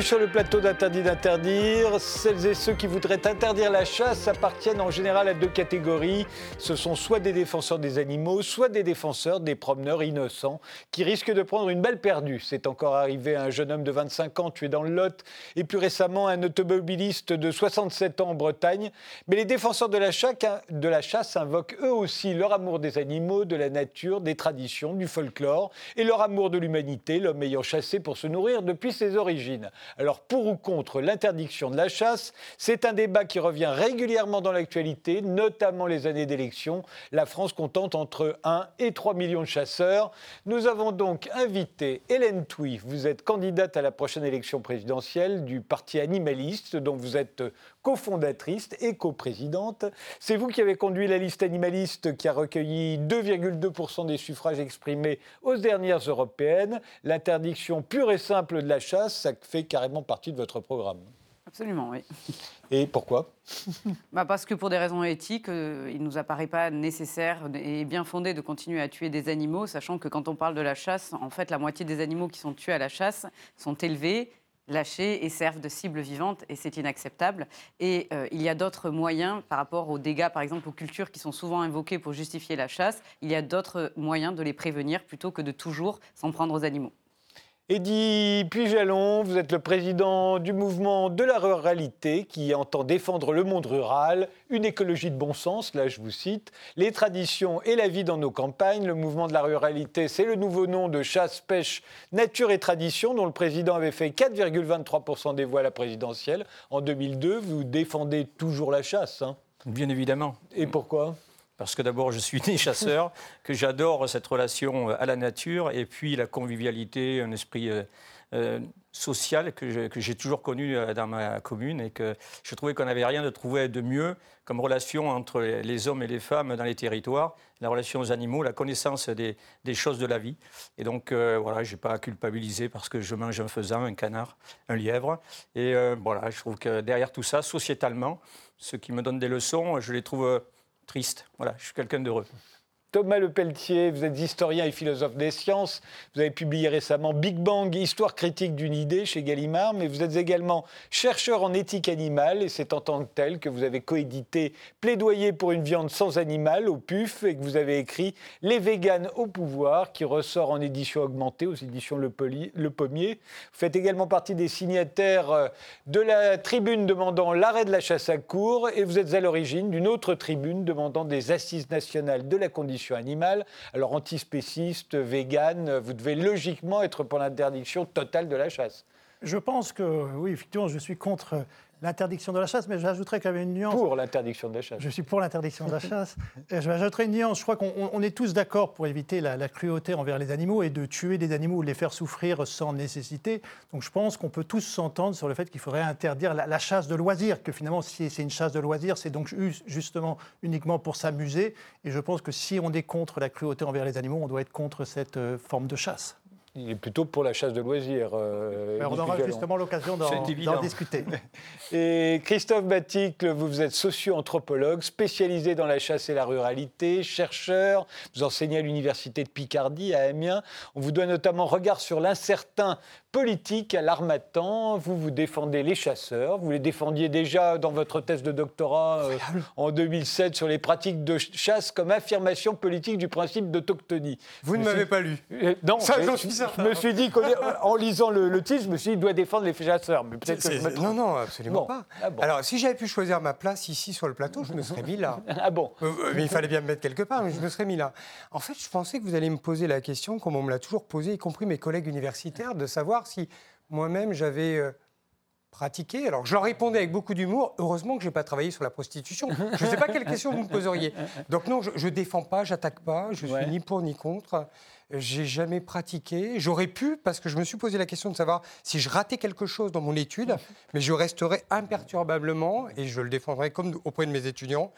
Sur le plateau d'Interdit d'interdire. Celles et ceux qui voudraient interdire la chasse appartiennent en général à deux catégories. Ce sont soit des défenseurs des animaux, soit des défenseurs des promeneurs innocents qui risquent de prendre une balle perdue. C'est encore arrivé à un jeune homme de 25 ans tué dans le Lot et plus récemment un automobiliste de 67 ans en Bretagne. Mais les défenseurs de la, chasse, de la chasse invoquent eux aussi leur amour des animaux, de la nature, des traditions, du folklore et leur amour de l'humanité, l'homme ayant chassé pour se nourrir depuis ses origines. Alors pour ou contre l'interdiction de la chasse, c'est un débat qui revient régulièrement dans l'actualité, notamment les années d'élection. La France comptant entre 1 et 3 millions de chasseurs. Nous avons donc invité Hélène Touy. Vous êtes candidate à la prochaine élection présidentielle du Parti animaliste, dont vous êtes cofondatrice et coprésidente. C'est vous qui avez conduit la liste animaliste qui a recueilli 2,2% des suffrages exprimés aux dernières européennes. L'interdiction pure et simple de la chasse, ça fait carrément partie de votre programme. Absolument, oui. Et pourquoi? Bah Parce que pour des raisons éthiques, euh, il ne nous apparaît pas nécessaire et bien fondé de continuer à tuer des animaux, sachant que quand on parle de la chasse, en fait, la moitié des animaux qui sont tués à la chasse sont élevés lâchés et servent de cible vivante et c'est inacceptable. Et euh, il y a d'autres moyens par rapport aux dégâts, par exemple aux cultures qui sont souvent invoquées pour justifier la chasse, il y a d'autres moyens de les prévenir plutôt que de toujours s'en prendre aux animaux. Eddy Pujalon, vous êtes le président du mouvement de la ruralité qui entend défendre le monde rural, une écologie de bon sens, là je vous cite, les traditions et la vie dans nos campagnes. Le mouvement de la ruralité, c'est le nouveau nom de chasse, pêche, nature et tradition dont le président avait fait 4,23% des voix à la présidentielle en 2002. Vous défendez toujours la chasse. Hein? Bien évidemment. Et pourquoi? Parce que d'abord, je suis né chasseur, que j'adore cette relation à la nature, et puis la convivialité, un esprit euh, euh, social que j'ai toujours connu euh, dans ma commune, et que je trouvais qu'on n'avait rien de trouvé de mieux comme relation entre les hommes et les femmes dans les territoires, la relation aux animaux, la connaissance des, choses de la vie. Et donc, voilà, je n'ai pas à culpabiliser parce que je mange un faisan, un canard, un lièvre. Et voilà, je trouve que derrière tout ça, sociétalement, ceux qui me donnent des leçons, je les trouve triste. Voilà, je suis quelqu'un d'heureux. Thomas Lepelletier, vous êtes historien et philosophe des sciences. Vous avez publié récemment Big Bang, histoire critique d'une idée chez Gallimard, mais vous êtes également chercheur en éthique animale et c'est en tant que tel que vous avez coédité Plaidoyer pour une viande sans animal au PUF et que vous avez écrit Les véganes au pouvoir qui ressort en édition augmentée aux éditions Le, Pommier. Vous faites également partie des signataires euh, de la tribune demandant l'arrêt de la chasse à cour et vous êtes à l'origine d'une autre tribune demandant des assises nationales de la condition animale. Alors antispéciste, vegan, vous devez logiquement être pour l'interdiction totale de la chasse. Je pense que oui, effectivement, je suis contre l'interdiction de la chasse, mais j'ajouterais quand même une nuance. Pour l'interdiction de la chasse. Je suis pour l'interdiction de la chasse. j'ajouterais une nuance. Je crois qu'on est tous d'accord pour éviter la, cruauté envers les animaux et de tuer des animaux ou de les faire souffrir sans nécessité. Donc je pense qu'on peut tous s'entendre sur le fait qu'il faudrait interdire la, chasse de loisirs, que finalement, si c'est une chasse de loisirs, c'est donc justement uniquement pour s'amuser. Et je pense que si on est contre la cruauté envers les animaux, on doit être contre cette euh, forme de chasse. Il est plutôt pour la chasse de loisirs. Euh, on aura justement l'occasion d'en discuter. Et Christophe Baticle, vous êtes socio-anthropologue, spécialisé dans la chasse et la ruralité, chercheur, vous enseignez à l'université de Picardie à Amiens. On vous doit notamment regard sur l'incertain politique à l'armatan. Vous, vous défendez les chasseurs. Vous les défendiez déjà dans votre thèse de doctorat euh, en 2007 sur les pratiques de chasse comme affirmation politique du principe d'autochtonie. Vous ne m'avez pas lu. Euh, non, Ça, je, je me suis dit qu'en lisant le, titre, je me suis dit, il doit défendre les chasseurs. Mais peut-être que Non, non, absolument pas. Ah Alors, si j'avais pu choisir ma place ici sur le plateau, je me serais mis là. Ah bon euh, Mais il fallait bien me mettre quelque part, mais je me serais mis là. En fait, je pensais que vous alliez me poser la question, comme on me l'a toujours posée, y compris mes collègues universitaires, de savoir si moi-même j'avais euh, pratiqué. Alors je leur répondais avec beaucoup d'humour. Heureusement que je n'ai pas travaillé sur la prostitution. Je ne sais pas quelle question vous me poseriez. Donc non, je ne défends pas, j'attaque pas, je suis ni pour ni contre. J'ai jamais pratiqué. J'aurais pu, parce que je me suis posé la question de savoir si je ratais quelque chose dans mon étude, mais je resterai imperturbablement, et je le défendrai comme auprès de mes étudiants,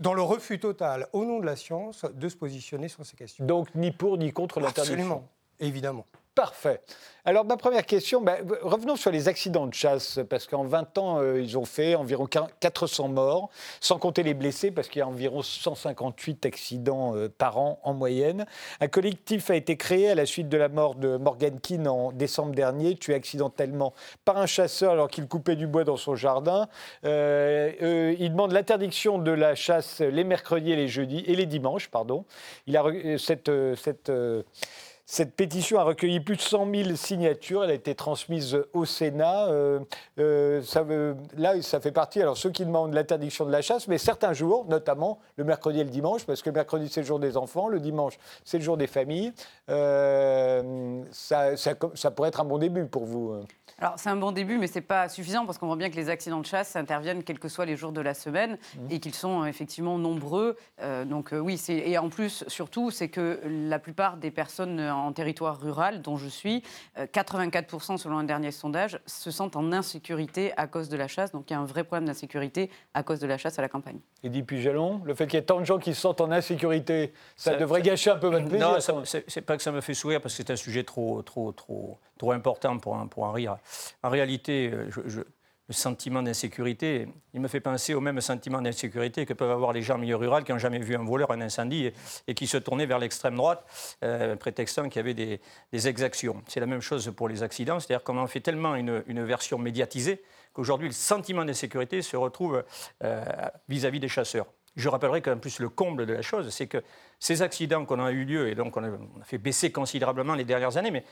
dans le refus total, au nom de la science, de se positionner sur ces questions. Donc ni pour ni contre l'interdiction Absolument, évidemment. Parfait. Alors, ma première question, ben, revenons sur les accidents de chasse, parce qu'en 20 ans, euh, ils ont fait environ 400 morts, sans compter les blessés, parce qu'il y a environ 158 accidents euh, par an en moyenne. Un collectif a été créé à la suite de la mort de Morgan Keane en décembre dernier, tué accidentellement par un chasseur alors qu'il coupait du bois dans son jardin. Euh, il demande l'interdiction de la chasse les mercredis et les jeudis, et les dimanches, pardon. Il a cette... cette cette pétition a recueilli plus de 100 000 signatures. Elle a été transmise au Sénat. Euh, euh, ça là, ça fait partie, alors ceux qui demandent l'interdiction de la chasse, mais certains jours, notamment le mercredi et le dimanche, parce que le mercredi c'est le jour des enfants, le dimanche c'est le jour des familles. Euh, ça, ça, pourrait être un bon début pour vous. Alors c'est un bon début, mais c'est pas suffisant parce qu'on voit bien que les accidents de chasse interviennent quels que soient les jours de la semaine mmh. et qu'ils sont effectivement nombreux. donc oui, et en plus surtout, c'est que la plupart des personnes en territoire rural, dont je suis, 84% euh, selon un dernier sondage, se sentent en insécurité à cause de la chasse. Donc il y a un vrai problème d'insécurité à cause de la chasse à la campagne. Et dit Pujalon, le fait qu'il y ait tant de gens qui se sentent en insécurité, ça, devrait gâcher un peu votre plaisir Non, c'est pas que ça me fait sourire parce que c'est un sujet trop, trop, trop, trop important pour un, pour un rire. En réalité, euh, je le sentiment d'insécurité, il me fait penser au même sentiment d'insécurité que peuvent avoir les gens en milieu rural qui n'ont jamais vu un voleur, un incendie et, qui se tournaient vers l'extrême droite, euh, prétextant qu'il y avait des, exactions. C'est la même chose pour les accidents, c'est-à-dire qu'on en fait tellement une, version médiatisée qu'aujourd'hui le sentiment d'insécurité se retrouve euh, vis-à-vis des chasseurs. Je rappellerai qu'en plus le comble de la chose, c'est que ces accidents qu'on a eu lieu, et donc on a, on a, fait baisser considérablement les dernières années, mais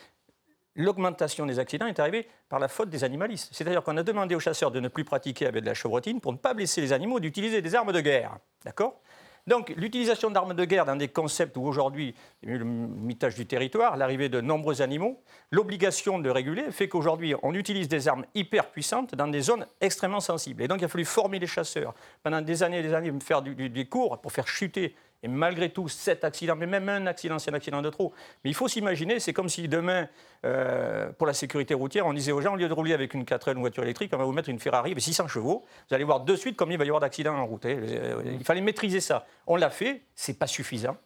l'augmentation des accidents est arrivée par la faute des animalistes. C'est-à-dire qu'on a demandé aux chasseurs de ne plus pratiquer avec de la chevrotine pour ne pas blesser les animaux, d'utiliser des armes de guerre. D'accord? Donc l'utilisation d'armes de guerre dans des concepts où aujourd'hui, il y a le mitage du territoire, l'arrivée de nombreux animaux, l'obligation de réguler fait qu'aujourd'hui, on utilise des armes hyper puissantes dans des zones extrêmement sensibles. Et donc il a fallu former les chasseurs pendant des années et des années, faire des cours pour faire chuter et malgré tout, sept accidents, mais même un accident, c'est un accident de trop. Mais il faut s'imaginer, c'est comme si demain, euh, pour la sécurité routière, on disait aux gens, au lieu de rouler avec une 4L, une voiture électrique, on va vous mettre une Ferrari avec 600 chevaux. Vous allez voir de suite combien il va y avoir d'accidents en route. Euh, il fallait maîtriser ça. On l'a fait, c'est pas suffisant.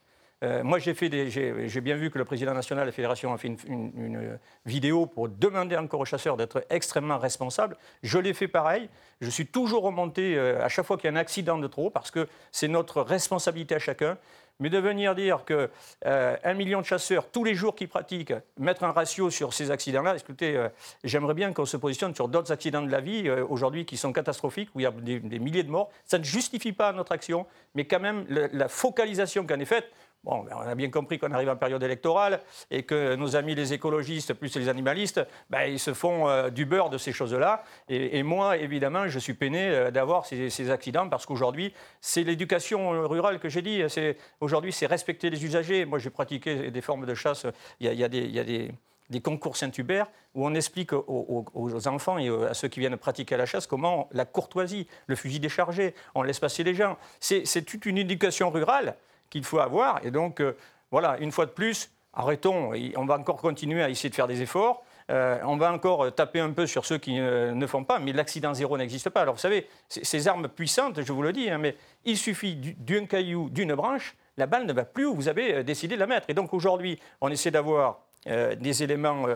Euh, moi, j'ai, bien vu que le président national de la fédération a fait une, vidéo pour demander encore aux chasseurs d'être extrêmement responsables. Je l'ai fait pareil. Je suis toujours remonté euh, à chaque fois qu'il y a un accident de trop, parce que c'est notre responsabilité à chacun. Mais de venir dire qu'un euh, million de chasseurs, tous les jours qui pratiquent, mettre un ratio sur ces accidents-là, écoutez, j'aimerais bien qu'on se positionne sur d'autres accidents de la vie aujourd'hui qui sont catastrophiques, où il y a des, milliers de morts. Ça ne justifie pas notre action, mais quand même la focalisation qu'en est faite, Bon, ben, on a bien compris qu'on arrive en période électorale et que nos amis les écologistes plus les animalistes, ben, ils se font euh, du beurre de ces choses-là. Et, moi, évidemment, je suis peiné euh, d'avoir ces, accidents parce qu'aujourd'hui, c'est l'éducation rurale que j'ai dit. Aujourd'hui, c'est respecter les usagers. Moi, j'ai pratiqué des formes de chasse. Il y a, des, concours Saint-Hubert où on explique aux, enfants et à ceux qui viennent pratiquer la chasse comment la courtoisie, le fusil déchargé, on laisse passer les gens. C'est toute une éducation rurale qu'il faut avoir. Et donc, euh, voilà, une fois de plus, arrêtons. On va encore continuer à essayer de faire des efforts. Euh, on va encore taper un peu sur ceux qui euh, ne font pas, mais l'accident zéro n'existe pas. Alors vous savez, ces armes puissantes, je vous le dis, hein, mais il suffit d'un caillou, d'une branche, la balle ne va plus où vous avez décidé de la mettre. Et donc aujourd'hui, on essaie d'avoir des éléments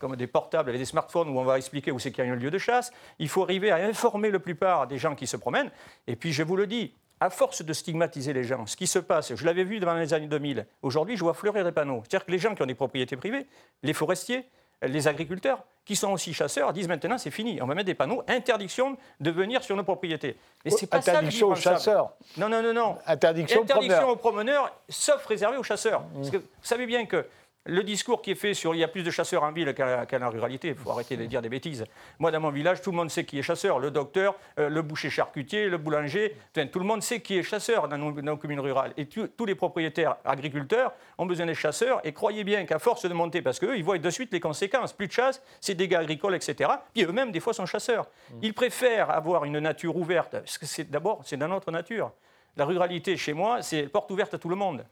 comme des portables et des smartphones où on va expliquer où c'est qu'il y a un lieu de chasse. Il faut arriver à informer la plupart des gens qui se promènent. Et puis je vous le dis, à force de stigmatiser les gens, ce qui se passe, je l'avais vu dans les années 2000, aujourd'hui je vois fleurir des panneaux. C'est-à-dire que les gens qui ont des propriétés privées, les forestiers, les agriculteurs, qui sont aussi chasseurs, disent maintenant c'est fini, on va mettre des panneaux, interdiction de venir sur nos propriétés. Et c'est pas interdiction aux chasseurs. Non, non, non, non. Interdiction, interdiction aux promeneurs, sauf réservé aux chasseurs. Parce que vous savez bien que le discours qui est fait sur il y a plus de chasseurs en ville qu'à la ruralité, il faut arrêter de dire des bêtises. Moi, dans mon village, tout le monde sait qui est chasseur. Le docteur, euh, le boucher charcutier, le boulanger, tout le monde sait qui est chasseur dans nos, communes rurales. Et tous les propriétaires agriculteurs ont besoin des chasseurs. Et croyez bien qu'à force de monter, parce qu'eux, ils voient de suite les conséquences. Plus de chasse, c'est dégâts agricoles, etc. Puis eux-mêmes, des fois, sont chasseurs. Mmh. Ils préfèrent avoir une nature ouverte, parce que c'est d'abord, c'est dans notre nature. La ruralité, chez moi, c'est porte ouverte à tout le monde.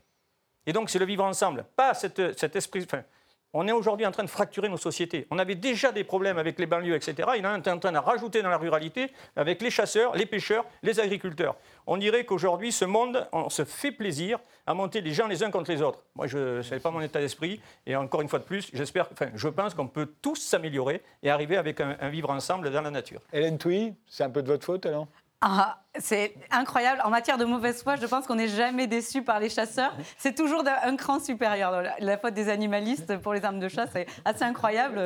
Et donc, c'est le vivre ensemble, pas cet esprit. on est aujourd'hui en train de fracturer nos sociétés. On avait déjà des problèmes avec les banlieues, etc. Il est en train de rajouter dans la ruralité avec les chasseurs, les pêcheurs, les agriculteurs. On dirait qu'aujourd'hui, ce monde, on se fait plaisir à monter les gens les uns contre les autres. Moi, ce n'est pas mon état d'esprit. Et encore une fois de plus, j'espère, enfin, je pense qu'on peut tous s'améliorer et arriver avec un, un, vivre ensemble dans la nature. Hélène Touy, c'est un peu de votre faute alors? Ah, c'est incroyable. En matière de mauvaise foi, je pense qu'on n'est jamais déçu par les chasseurs. C'est toujours un cran supérieur. La faute des animalistes pour les armes de chasse, c'est assez incroyable.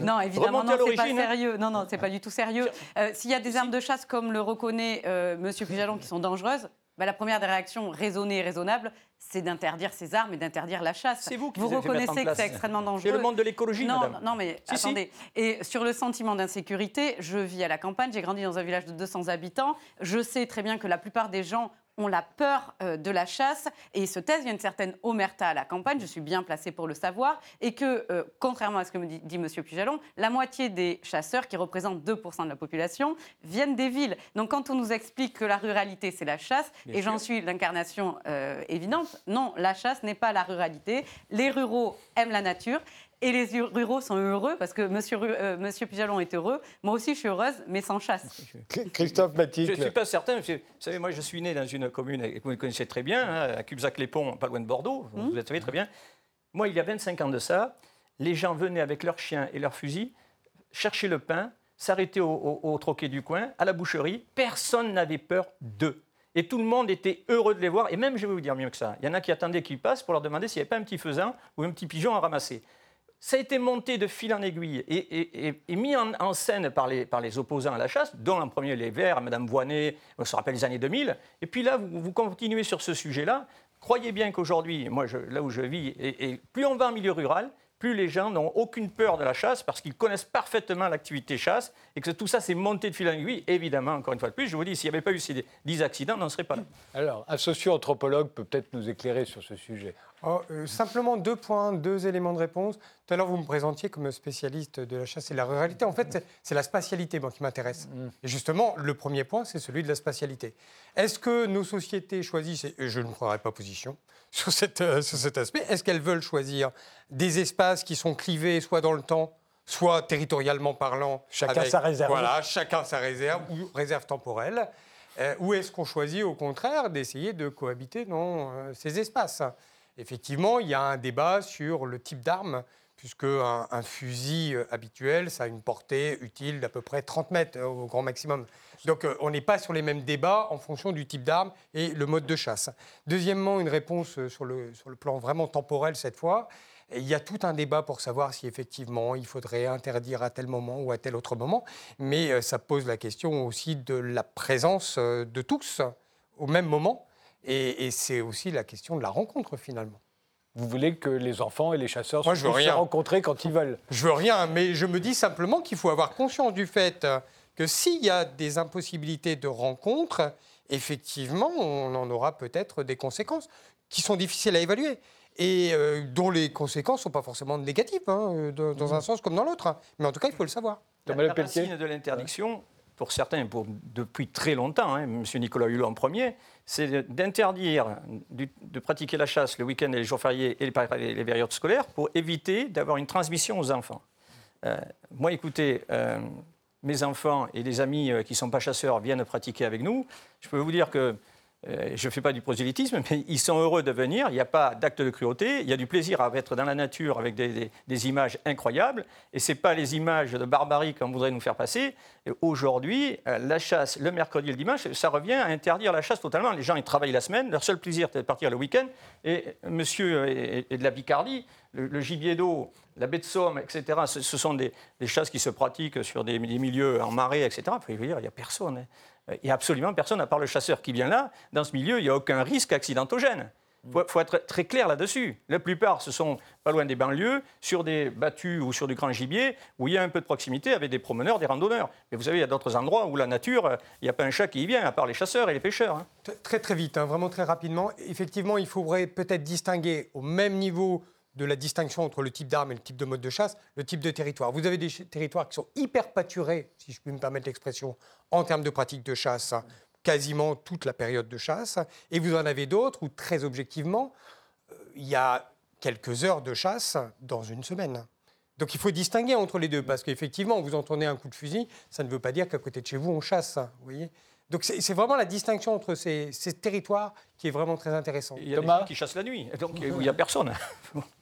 Non, évidemment, non, c'est pas hein. sérieux. Non, non, c'est pas du tout sérieux. Euh, s'il y a des armes de chasse, comme le reconnaît euh, Monsieur Pujalon, qui sont dangereuses, bah, la première des réactions raisonnées et raisonnables, c'est d'interdire ces armes et d'interdire la chasse. C'est vous qui vous reconnaissez que c'est extrêmement dangereux. C'est le monde de l'écologie, non, madame. Non, mais attendez. Et sur le sentiment d'insécurité, je vis à la campagne, j'ai grandi dans un village de 200 habitants. Je sais très bien que la plupart des gens ont la peur euh, de la chasse et ils se taisent. Il y a une certaine omerta à la campagne, je suis bien placée pour le savoir, et que, euh, contrairement à ce que me dit, dit M. Pujalon, la moitié des chasseurs, qui représentent 2% de la population, viennent des villes. Donc quand on nous explique que la ruralité, c'est la chasse, et j'en suis l'incarnation euh, évidente, non, la chasse n'est pas la ruralité. Les ruraux aiment la nature et les ruraux sont heureux parce que Monsieur, euh, Monsieur Pijalon est heureux. Moi aussi, je suis heureuse, mais sans chasse. Christophe Mathis. Je ne suis pas certain. Vous savez, moi, je suis né dans une commune que vous connaissez très bien, hein, à Cubzac-les-Ponts, pas loin de Bordeaux. Vous le savez très bien. Moi, il y a 25 ans de ça, les gens venaient avec leurs chiens et leurs fusils chercher le pain, s'arrêter au, au troquet du coin, à la boucherie. Personne n'avait peur d'eux. Et tout le monde était heureux de les voir. Et même, je vais vous dire mieux que ça, il y en a qui attendaient qu'ils passent pour leur demander s'il n'y avait pas un petit faisan ou un petit pigeon à ramasser ça a été monté de fil en aiguille et, mis en, scène par les, par les, opposants à la chasse, dont en premier les Verts, Mme Voinet, on se rappelle les années 2000. Et puis là, vous, continuez sur ce sujet-là. Croyez bien qu'aujourd'hui, moi, là où je vis, et, plus on va en milieu rural, plus les gens n'ont aucune peur de la chasse parce qu'ils connaissent parfaitement l'activité chasse et que tout ça s'est monté de fil en aiguille. Évidemment, encore une fois de plus, je vous dis, s'il n'y avait pas eu ces 10 accidents, on n'en serait pas là. Alors, un socio-anthropologue peut peut-être nous éclairer sur ce sujet. Oh, euh, simplement deux points, deux éléments de réponse. Tout à l'heure, vous me présentiez comme spécialiste de la chasse et de la ruralité. En fait, c'est la spatialité moi, qui m'intéresse. Mm. Et justement, le premier point, c'est celui de la spatialité. Est-ce que nos sociétés choisissent, et je ne prendrai pas position sur, cette, euh, sur cet aspect, est-ce qu'elles veulent choisir des espaces qui sont clivés soit dans le temps, soit territorialement parlant Chacun sa réserve. Voilà, chacun sa réserve ou réserve temporelle. Euh, ou est-ce qu'on choisit au contraire d'essayer de cohabiter dans ces espaces? Effectivement, il y a un débat sur le type d'arme, puisque un, fusil euh, habituel, ça a une portée utile d'à peu près 30 mètres euh, au grand maximum. Donc euh, on n'est pas sur les mêmes débats en fonction du type d'arme et le mode de chasse. Deuxièmement, une réponse sur le, sur le plan vraiment temporel cette fois. Il y a tout un débat pour savoir si effectivement il faudrait interdire à tel moment ou à tel autre moment, mais ça pose la question aussi de la présence de tous au même moment et, c'est aussi la question de la rencontre finalement. Vous voulez que les enfants et les chasseurs puissent se rencontrer quand ils veulent Je veux rien, mais je me dis simplement qu'il faut avoir conscience du fait que s'il y a des impossibilités de rencontre, effectivement, on en aura peut-être des conséquences qui sont difficiles à évaluer et euh, dont les conséquences ne sont pas forcément négatives, hein, dans, un mmh. sens comme dans l'autre. Mais en tout cas, il faut le savoir. La, la racine de l'interdiction, pour certains, pour, depuis très longtemps, hein, M. Nicolas Hulot en premier, c'est d'interdire de pratiquer la chasse le week-end et les jours fériés et les, périodes scolaires pour éviter d'avoir une transmission aux enfants. Euh, moi, écoutez, euh, mes enfants et les amis euh, qui ne sont pas chasseurs viennent pratiquer avec nous. Je peux vous dire que je ne fais pas du prosélytisme, mais ils sont heureux de venir. Il n'y a pas d'acte de cruauté. Il y a du plaisir à être dans la nature avec des, images incroyables. Et ce n'est pas les images de barbarie qu'on voudrait nous faire passer. Aujourd'hui, euh, la chasse, le mercredi et le dimanche, ça revient à interdire la chasse totalement. Les gens, ils travaillent la semaine. Leur seul plaisir, c'est de partir le week-end. Et monsieur est de la Picardie. Le, gibier d'eau, la baie de Somme, etc., ce, sont des, chasses qui se pratiquent sur des, milieux en marée, etc. Dire, il n'y a personne. Hein. Il n'y a absolument personne, à part le chasseur qui vient là. Dans ce milieu, il n'y a aucun risque accidentogène. Il faut, être très clair là-dessus. La plupart, ce sont pas loin des banlieues, sur des battues ou sur du grand gibier, où il y a un peu de proximité avec des promeneurs, des randonneurs. Mais vous savez, il y a d'autres endroits où la nature, il n'y a pas un chat qui y vient, à part les chasseurs et les pêcheurs. Hein. Très très vite, hein, vraiment très rapidement. Effectivement, il faudrait peut-être distinguer au même niveau de la distinction entre le type d'arme et le type de mode de chasse, le type de territoire. Vous avez des territoires qui sont hyper pâturés, si je puis me permettre l'expression, en termes de pratique de chasse, quasiment toute la période de chasse, et vous en avez d'autres où, très objectivement, euh, il y a quelques heures de chasse dans une semaine. Donc il faut distinguer entre les deux, parce qu'effectivement, vous entendez un coup de fusil, ça ne veut pas dire qu'à côté de chez vous, on chasse. Vous voyez donc c'est vraiment la distinction entre ces, ces, territoires qui est vraiment très intéressante. Il y a Thomas. des gens qui chassent la nuit, donc il n'y a personne.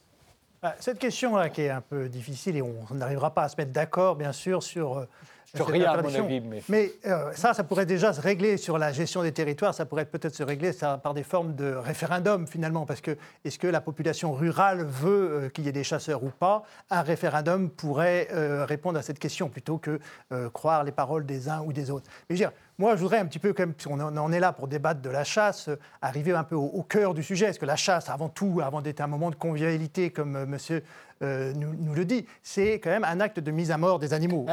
Bah, cette question-là qui est un peu difficile et on n'arrivera pas à se mettre d'accord, bien sûr, sur euh, sur rien, à mon avis. Mais, euh, ça, ça pourrait déjà se régler sur la gestion des territoires, ça pourrait peut-être se régler ça, par des formes de référendum, finalement, parce que est-ce que la population rurale veut euh, qu'il y ait des chasseurs ou pas? Un référendum pourrait euh, répondre à cette question plutôt que croire les paroles des uns ou des autres. Mais je veux dire, moi, je voudrais un petit peu, comme on en est là pour débattre de la chasse, arriver un peu au, cœur du sujet. Est-ce que la chasse, avant tout, avant d'être un moment de convivialité, comme monsieur euh, nous, le dit. C'est quand même un acte de mise à mort des animaux.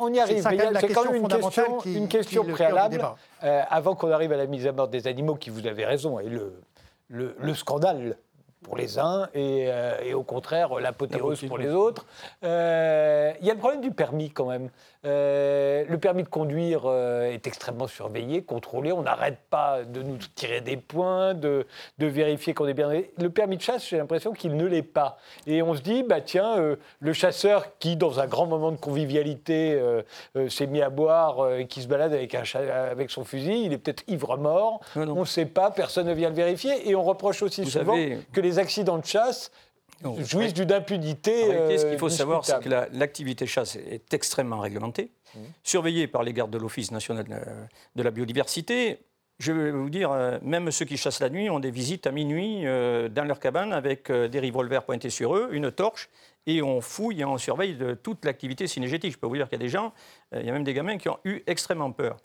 on, y arrive, c'est quand même une question, une question préalable. Euh, avant qu'on arrive à la mise à mort des animaux, qui vous avez raison, est le, le, scandale pour les uns et, euh, et au contraire l'apothéose pour les autres. Il y a le problème du permis quand même. Euh, le permis de conduire euh, est extrêmement surveillé, contrôlé. On n'arrête pas de nous tirer des points, de, vérifier qu'on est bien. Le permis de chasse, j'ai l'impression qu'il ne l'est pas. Et on se dit, bah tiens, euh, le chasseur qui, dans un grand moment de convivialité, s'est mis à boire et qui se balade avec, un avec son fusil, il est peut-être ivre-mort. On ne sait pas, personne ne vient le vérifier. Et on reproche aussi souvent que les accidents de chasse jouissent d'une impunité. ce qu'il faut savoir, c'est que l'activité chasse est extrêmement réglementée, mmh. surveillée par les gardes de l'Office national de la biodiversité. Je vais vous dire, euh, même ceux qui chassent la nuit ont des visites à minuit euh, dans leur cabane avec euh, des revolvers pointés sur eux, une torche, et on fouille et on surveille de toute l'activité synergétique. Je peux vous dire qu'il y a des gens, il y a même des gamins qui ont eu extrêmement peur.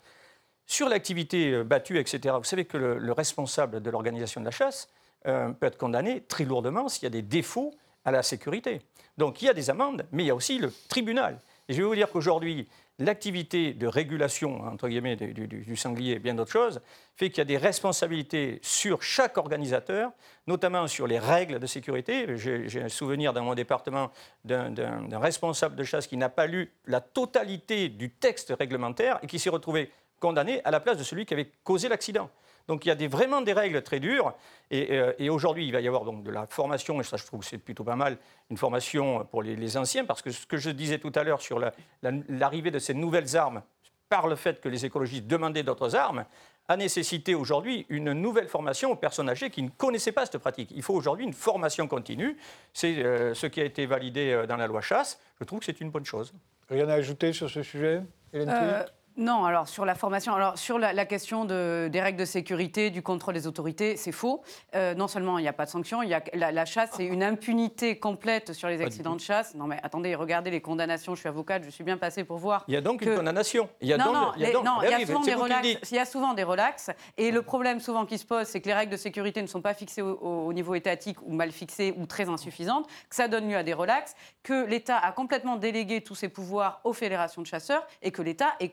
Sur l'activité battue, etc., vous savez que le responsable de l'organisation de la chasse, euh, peut être condamné très lourdement s'il y a des défauts à la sécurité. Donc il y a des amendes, mais il y a aussi le tribunal. Et je vais vous dire qu'aujourd'hui, l'activité de régulation, entre guillemets, du, sanglier et bien d'autres choses, fait qu'il y a des responsabilités sur chaque organisateur, notamment sur les règles de sécurité. J'ai un souvenir dans mon département d'un responsable de chasse qui n'a pas lu la totalité du texte réglementaire et qui s'est retrouvé condamné à la place de celui qui avait causé l'accident. Donc il y a des, vraiment des règles très dures. Euh, et, aujourd'hui, il va y avoir donc de la formation, et ça je trouve que c'est plutôt pas mal, une formation pour les, anciens, parce que ce que je disais tout à l'heure sur l'arrivée de ces nouvelles armes, par le fait que les écologistes demandaient d'autres armes, a nécessité aujourd'hui une nouvelle formation aux personnes âgées qui ne connaissaient pas cette pratique. Il faut aujourd'hui une formation continue. C'est euh, ce qui a été validé euh, dans la loi chasse. Je trouve que c'est une bonne chose. Rien à ajouter sur ce sujet Hélène non, alors sur la formation, alors sur la, question des règles de sécurité, du contrôle des autorités, c'est faux. Euh, non seulement il n'y a pas de sanction, il y a, la, chasse, c'est une impunité complète sur les accidents de chasse. Non mais attendez, regardez les condamnations, je suis avocate, je suis bien passée pour voir. Il y a donc une condamnation. Il y a non, non, il y a, souvent des relax, il y a souvent des relax. Et le problème souvent qui se pose, c'est que les règles de sécurité ne sont pas fixées au, niveau étatique ou mal fixées ou très insuffisantes, que ça donne lieu à des relax, que l'État a complètement délégué tous ses pouvoirs aux fédérations de chasseurs et que l'État est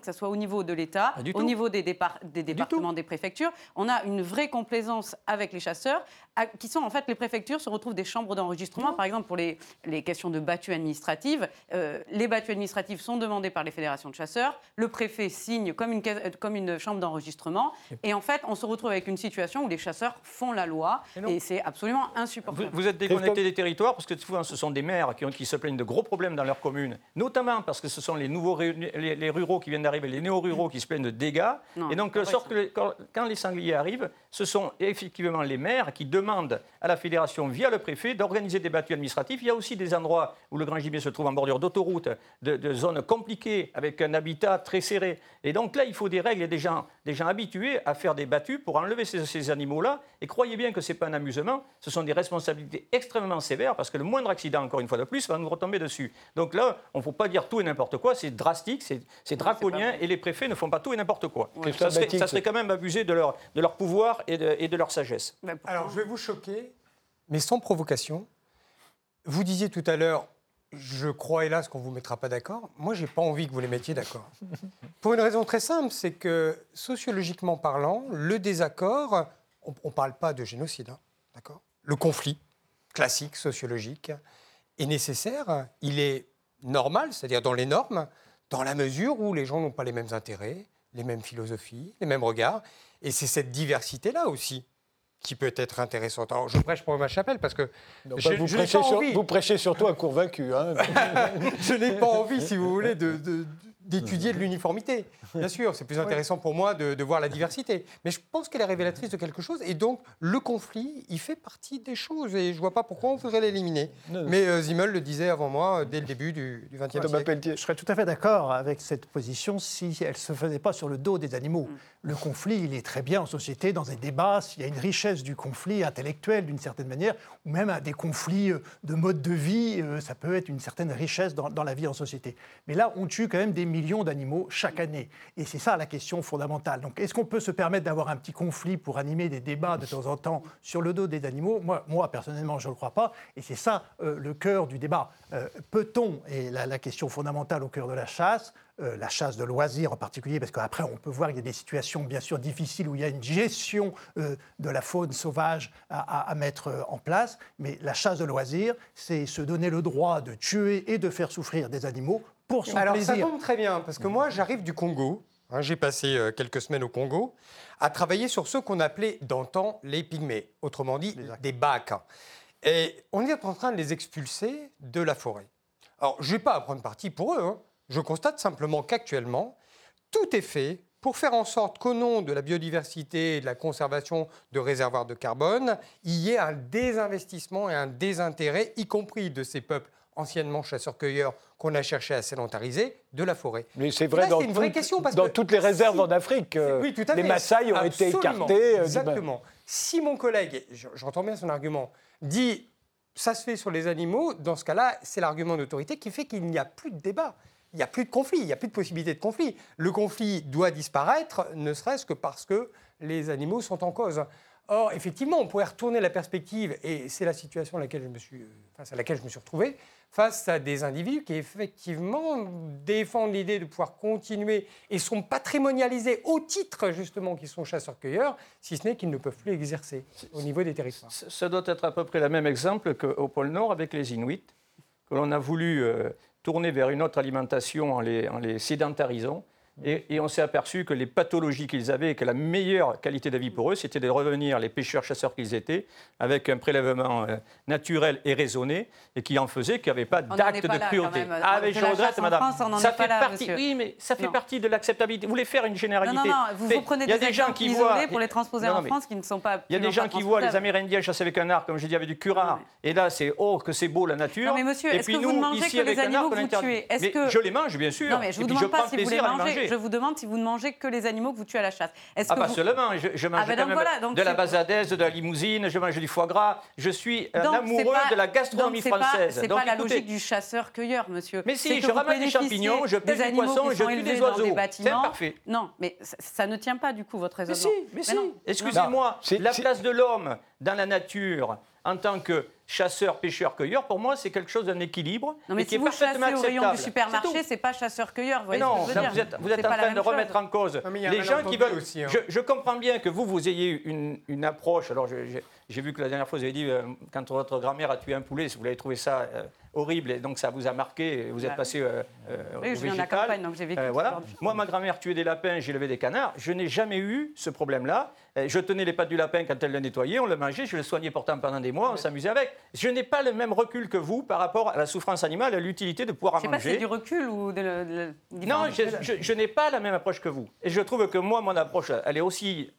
que ce soit au niveau de l'État, au niveau des, des départements, des préfectures. On a une vraie complaisance avec les chasseurs, qui sont en fait les préfectures se retrouvent des chambres d'enregistrement. Par exemple, pour les, les questions de battues administratives, euh, les battues administratives sont demandées par les fédérations de chasseurs. Le préfet signe comme une, comme une chambre d'enregistrement. Et en fait, on se retrouve avec une situation où les chasseurs font la loi. Et, c'est absolument insupportable. Vous, êtes déconnecté des territoires parce que souvent, ce sont des maires qui, ont, qui se plaignent de gros problèmes dans leur commune, notamment parce que ce sont les nouveaux les, les ruraux qui viennent d'arriver, les néo-ruraux qui se plaignent de dégâts. et donc, sorte que quand, quand les sangliers arrivent, ce sont effectivement les maires qui demandent à la fédération, via le préfet, d'organiser des battues administratives. Il y a aussi des endroits où le grand gibier se trouve en bordure d'autoroute, de, zones compliquées, avec un habitat très serré. Et donc là, il faut des règles et des gens, des gens habitués à faire des battues pour enlever ces, animaux-là. Et croyez bien que ce n'est pas un amusement, ce sont des responsabilités extrêmement sévères, parce que le moindre accident, encore une fois de plus, va nous retomber dessus. Donc là, on ne faut pas dire tout et n'importe quoi, c'est drastique, c'est draconien, et les préfets ne font pas tout et n'importe quoi. Ça, serait, quand même abuser de leur, de leur pouvoir et de, et de leur sagesse. Alors, je vais vous choquer, mais sans provocation. Vous disiez tout à l'heure, je crois hélas qu'on ne vous mettra pas d'accord. Moi, je n'ai pas envie que vous les mettiez d'accord. Pour une raison très simple, c'est que sociologiquement parlant, le désaccord, on ne parle pas de génocide, hein, d'accord? Le conflit classique, sociologique, est nécessaire, il est normal, c'est-à-dire dans les normes, dans la mesure où les gens n'ont pas les mêmes intérêts, les mêmes philosophies, les mêmes regards. Et c'est cette diversité-là aussi qui peut être intéressante. Alors, je prêche pour ma chapelle parce que Non, je, vous, je prêchez pas sur- envie. vous prêchez surtout un convaincu. hein. je n'ai pas envie, si vous voulez, de- de- d'étudier de l'uniformité. Bien sûr, c'est plus intéressant pour moi de, de voir la diversité. Mais je pense qu'elle est révélatrice de quelque chose. Et donc, le conflit, il fait partie des choses. Et je ne vois pas pourquoi on voudrait l'éliminer. Mais euh, Zimmel le disait avant moi, euh, dès le début du XXe siècle. Je serais tout à fait d'accord avec cette position si elle ne se faisait pas sur le dos des animaux. Le conflit, il est très bien en société, dans des débats, s'il y a une richesse du conflit intellectuel d'une certaine manière, ou même à des conflits euh, de mode de vie, euh, ça peut être une certaine richesse dans, dans la vie en société. Mais là, on tue quand même des millions d'animaux chaque année. Et c'est ça la question fondamentale. Donc, est-ce qu'on peut se permettre d'avoir un petit conflit pour animer des débats de temps en temps sur le dos des animaux? Moi, moi, personnellement, je ne le crois pas. Et c'est ça euh, le cœur du débat. Euh, Peut-on, et la, question fondamentale au cœur de la chasse, euh, la chasse de loisirs en particulier, parce qu'après on peut voir qu'il y a des situations bien sûr difficiles où il y a une gestion de la faune sauvage à, à- mettre en place, mais la chasse de loisirs, c'est se donner le droit de tuer et de faire souffrir des animaux pour son Alors plaisir. ça tombe très bien, parce que moi j'arrive du Congo, hein, j'ai passé euh, quelques semaines au Congo, à travailler sur ceux qu'on appelait d'antan les pygmées, autrement dit des bacs. Et on est en train de les expulser de la forêt. Alors je ne vais pas à prendre parti pour eux, hein. je constate simplement qu'actuellement, tout est fait pour faire en sorte qu'au nom de la biodiversité et de la conservation de réservoirs de carbone, il y ait un désinvestissement et un désintérêt, y compris de ces peuples anciennement chasseurs-cueilleurs qu'on a cherché à sédentariser, de la forêt. Mais c'est vrai Là, dans, une vraie question, parce dans que toutes les réserves si- en Afrique. euh, oui, tout à les. Maasai ont été écartés. euh, Exactement. Si mon collègue, j'entends bien son argument, dit ça se fait sur les animaux, dans ce cas-là, c'est l'argument d'autorité qui fait qu'il n'y a plus de débat. Il n'y a plus de conflit, il n'y a plus de possibilité de conflit. Le conflit doit disparaître, ne serait-ce que parce que les animaux sont en cause. Or, effectivement, on pourrait retourner la perspective, et c'est la situation à laquelle je me suis, euh, face à laquelle je me suis retrouvé, face à des individus qui, effectivement, défendent l'idée de pouvoir continuer et sont patrimonialisés au titre, justement, qu'ils sont chasseurs-cueilleurs, si ce n'est qu'ils ne peuvent plus exercer au niveau des territoires. Ça ça doit être à peu près le même exemple qu'au pôle Nord avec les Inuits, que l'on a voulu euh, tourner vers une autre alimentation en les, en les sédentarisant. Et, et on s'est aperçu que les pathologies qu'ils avaient et que la meilleure qualité de vie pour eux, c'était de revenir les pêcheurs-chasseurs qu'ils étaient, avec un prélèvement euh, naturel et raisonné, et qui en faisait qu'il n'y avait pas d'acte de cruauté. même. Ah, je regrette, en madame. France, on n'en ça fait là, partie, monsieur. oui, mais ça fait Non. partie de l'acceptabilité. Vous voulez faire une généralité Non, non, non, vous, vous prenez des, des gens qui voient pour les transposer Non, en France qui ne sont pas. il y a des gens qui voient les Amérindiens chasser avec un arc, comme j'ai dit, avec du curare. Et là, c'est oh, que c'est beau la nature. Non, mais monsieur, est-ce que vous ne mangez que avec les un animaux arc, que vous tuez? Je les mange, bien sûr. Non, mais je vous demande pas si vous les mangez. Je vous demande si vous ne mangez que les animaux que vous tuez à la chasse. Est-ce Ah, que pas vous- seulement, je, je mange Ah, ben quand donc même voilà, donc de la basadaise, de la limousine, je mange du foie gras. Je suis un Donc, amoureux pas- de la gastronomie donc, c'est pas- française. C'est Donc, pas la logique du chasseur-cueilleur, monsieur. Mais si, je ramène des champignons, je pêche des du animaux poisson, qui je tue des oiseaux. C'est bâtiments. parfait. Non, mais ça, ça ne tient pas du coup votre Mais raisonnement. si, mais si. non. Excusez-moi, C'est- la place de l'homme dans la nature en tant que chasseur, pêcheur, cueilleur, pour moi, c'est quelque chose d'un équilibre Non, mais et qui si est vous parfaitement chassez au rayon du supermarché, C'est pas chasseur-cueilleur. Vous Mais voyez ce non, que je veux là, dire vous êtes, vous êtes en train de chose. remettre en cause Non, mais il y a un les gens qui veulent. aussi, hein. je, je comprends bien que vous, vous ayez une, une approche. Alors, j'ai vu que la dernière fois, vous avez dit euh, quand votre grand-mère a tué un poulet, vous l'avez trouvé ça euh, horrible et donc ça vous a marqué. Vous êtes Ouais. passé euh, euh, Oui, au je viens de la campagne, donc j'ai vécu Euh, voilà. Moi, ma grand-mère tuait des lapins, j'élevais des canards. Je n'ai jamais eu ce problème-là. Je tenais les pattes du lapin quand elle le nettoyait, on le mangeait, je le soignais pourtant pendant des mois, on s'amusait avec. Je n'ai pas le même recul que vous par rapport à la souffrance animale à l'utilité de pouvoir Je en sais pas si manger. du recul ou de, le- de le- Non, je, je- je n'ai pas la même approche que vous. Et je trouve que moi, mon approche, elle est aussi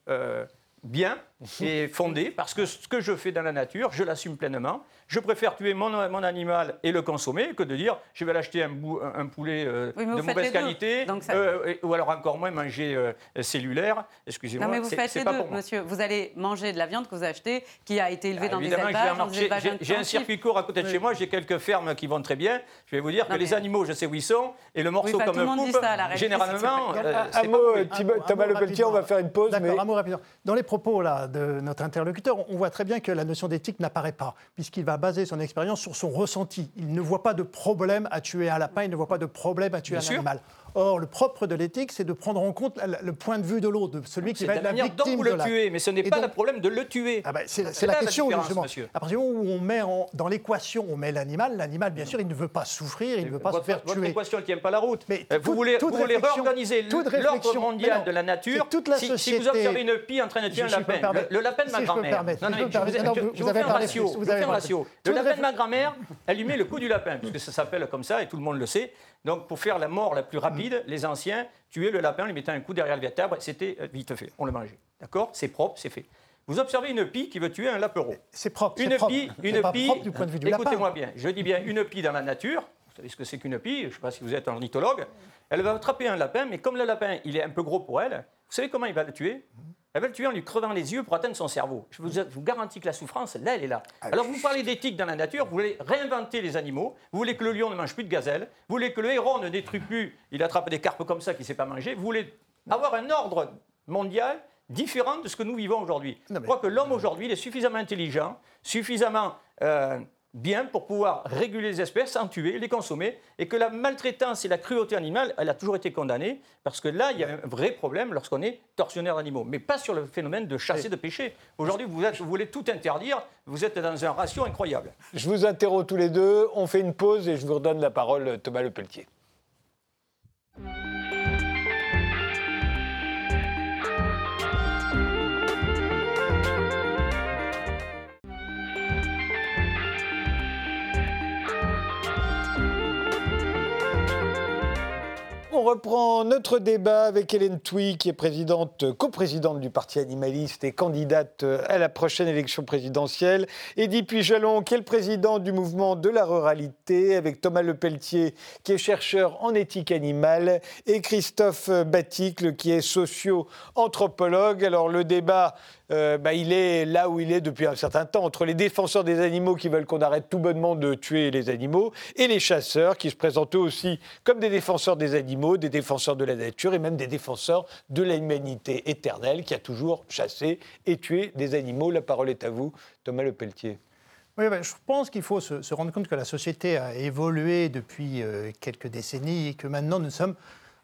bien et fondée, parce que ce que je fais dans la nature, je l'assume pleinement. Je préfère tuer mon, mon animal et le consommer que de dire je vais l'acheter un, bou- un- un poulet euh, Oui, de mauvaise qualité, Donc ça- euh, et- ou alors encore moins manger euh, cellulaire. Excusez-moi, Non, mais vous faites les pas deux, pour moi. monsieur. Vous allez manger de la viande que vous achetez, qui a été élevée Ah, dans des évidemment, élevages, J'ai- un circuit court à côté de Oui. chez moi, j'ai quelques fermes qui vont très bien. Je vais vous dire Non, que mais- les animaux, je sais où ils sont, et le morceau comme tout le monde dit coupe, ça à la réalité, généralement, Un Un mot, Un Thomas Le Pelletier, on va faire une pause. D'accord, mais- un mot rapidement. Dans les propos là, de notre interlocuteur, on voit très bien que la notion d'éthique n'apparaît pas, puisqu'il va baser son expérience sur son ressenti. Il ne voit pas de problème à tuer un lapin, il ne voit pas de problème à tuer Bien un sûr. animal. Or, le propre de l'éthique, c'est de prendre en compte la- le point de vue de l'autre, de celui qui C'est va la être la dont victime vous de le la... tuez, mais ce n'est pas donc- le problème de le tuer. Ah ben, c'est C'est c'est la la question, justement. monsieur. À partir du moment où on met en- dans l'équation, on met l'animal, l'animal, bien sûr, il ne veut pas souffrir, il ne veut pas votre, se faire votre tuer. équation ne tient pas la route. Mais Euh, vous toute- voulez, toute vous voulez réorganiser l'ordre mondial non, de la nature. c'est toute la si, si vous société- observez une pie en train de tuer un lapin, permettre le, lapin de ma grand-mère. Non, non, je, vous, vous fais un ratio. Vous avez un ratio. Le lapin de ma grand-mère, elle lui met le coup du lapin, parce que ça s'appelle comme ça et tout le monde le sait. Donc, pour faire la mort la plus rapide, les anciens tuaient le lapin, lui mettaient un coup derrière le vertèbre, c'était euh, vite fait. On le mangeait. D'accord? C'est propre, c'est fait. Vous observez une pie qui veut tuer un lapereau. C'est propre. Une propre. pie, une pas pie. propre du point de vue du Écoutez-moi bien. Je dis bien une pie dans la nature. Vous savez ce que c'est qu'une pie? Je ne sais pas si vous êtes un ornithologue. Elle va attraper un lapin, mais comme le lapin, il est un peu gros pour elle, vous savez comment il va le tuer? Elle va le tuer en lui crevant les yeux pour atteindre son cerveau. Je vous, garantis que la souffrance, là, elle est là. Ah Alors, vous parlez d'éthique dans la nature, vous voulez réinventer les animaux, vous voulez que le lion ne mange plus de gazelle, vous voulez que le héron ne détruise plus, il attrape des carpes comme ça qu'il ne sait pas manger, vous voulez avoir un ordre mondial différent de ce que nous vivons aujourd'hui. Je crois que l'homme aujourd'hui est suffisamment intelligent, suffisamment euh, bien pour pouvoir réguler les espèces, en tuer, les consommer, et que la maltraitance et la cruauté animale, elle a toujours été condamnée, parce que là, il y a un vrai problème lorsqu'on est tortionnaire d'animaux, mais pas sur le phénomène de chasser, de pêcher. Aujourd'hui, vous, vous, voulez tout interdire, vous êtes dans un ratio incroyable. Je vous interromps tous les deux, on fait une pause et je vous redonne la parole, Thomas Lepelletier. Reprend notre débat avec Hélène Touy, qui est présidente, coprésidente du Parti animaliste et candidate à la prochaine élection présidentielle. Eddie Pujalon, qui est le président du mouvement de la ruralité, avec Thomas Lepelletier, qui est chercheur en éthique animale, et Christophe Baticle, qui est socio-anthropologue. Alors le débat euh, bah, il est là où il est depuis un certain temps, entre les défenseurs des animaux qui veulent qu'on arrête tout bonnement de tuer les animaux et les chasseurs qui se présentent eux aussi comme des défenseurs des animaux, des défenseurs de la nature et même des défenseurs de l'humanité éternelle qui a toujours chassé et tué des animaux. La parole est à vous, Thomas Le Pelletier. Oui, je pense qu'il faut se, rendre compte que la société a évolué depuis euh, quelques décennies et que maintenant nous sommes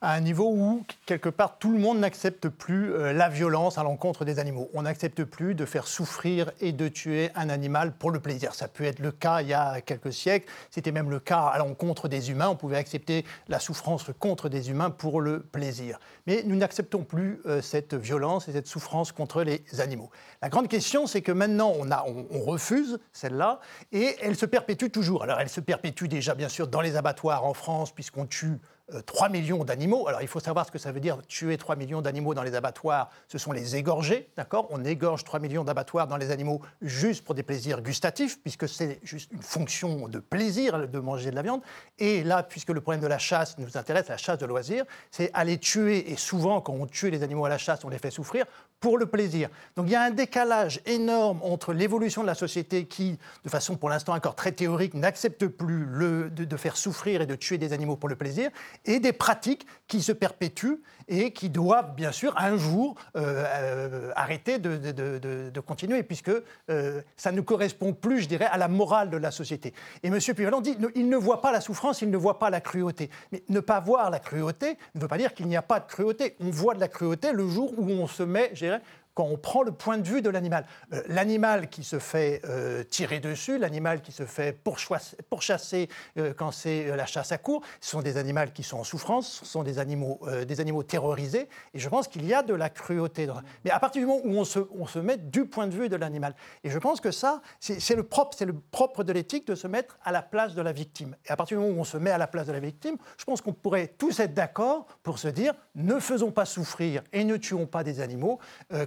à un niveau où, quelque part, tout le monde n'accepte plus euh, la violence à l'encontre des animaux. On n'accepte plus de faire souffrir et de tuer un animal pour le plaisir. Ça peut être le cas il y a quelques siècles. C'était même le cas à l'encontre des humains. On pouvait accepter la souffrance contre des humains pour le plaisir. Mais nous n'acceptons plus euh, cette violence et cette souffrance contre les animaux. La grande question, c'est que maintenant, on, on refuse celle-là et elle se perpétue toujours. Alors, elle se perpétue déjà, bien sûr, dans les abattoirs en France, puisqu'on tue 3 euh, millions d'animaux. Alors il faut savoir ce que ça veut dire tuer 3 millions d'animaux dans les abattoirs. Ce sont les égorger, d'accord? On égorge 3 millions d'abattoirs dans les animaux juste pour des plaisirs gustatifs, puisque c'est juste une fonction de plaisir de manger de la viande. Et là, puisque le problème de la chasse nous intéresse, la chasse de loisirs, c'est aller tuer, et souvent quand on tue les animaux à la chasse, on les fait souffrir, pour le plaisir. Donc il y a un décalage énorme entre l'évolution de la société qui, de façon pour l'instant encore très théorique, n'accepte plus le, de, faire souffrir et de tuer des animaux pour le plaisir, et des pratiques qui se perpétuent et qui doivent bien sûr un jour euh, euh, arrêter de, continuer, puisque euh, ça ne correspond plus, je dirais, à la morale de la société. Et M. Pivalan dit il ne voit pas la souffrance, il ne voit pas la cruauté. Mais ne pas voir la cruauté ne veut pas dire qu'il n'y a pas de cruauté. On voit de la cruauté le jour où on se met, je dirais, quand on prend le point de vue de l'animal. Euh, l'animal qui se fait euh, tirer dessus, l'animal qui se fait pourchasser euh, quand c'est la chasse à court, ce sont des animaux qui sont en souffrance, ce sont des animaux, des animaux terrorisés, et je pense qu'il y a de la cruauté. Mais à partir du moment où on se, on se met du point de vue de l'animal, et je pense que ça, c'est le propre, le propre de l'éthique de se mettre à la place de la victime. Et à partir du moment où on se met à la place de la victime, je pense qu'on pourrait tous être d'accord pour se dire ne faisons pas souffrir et ne tuons pas des animaux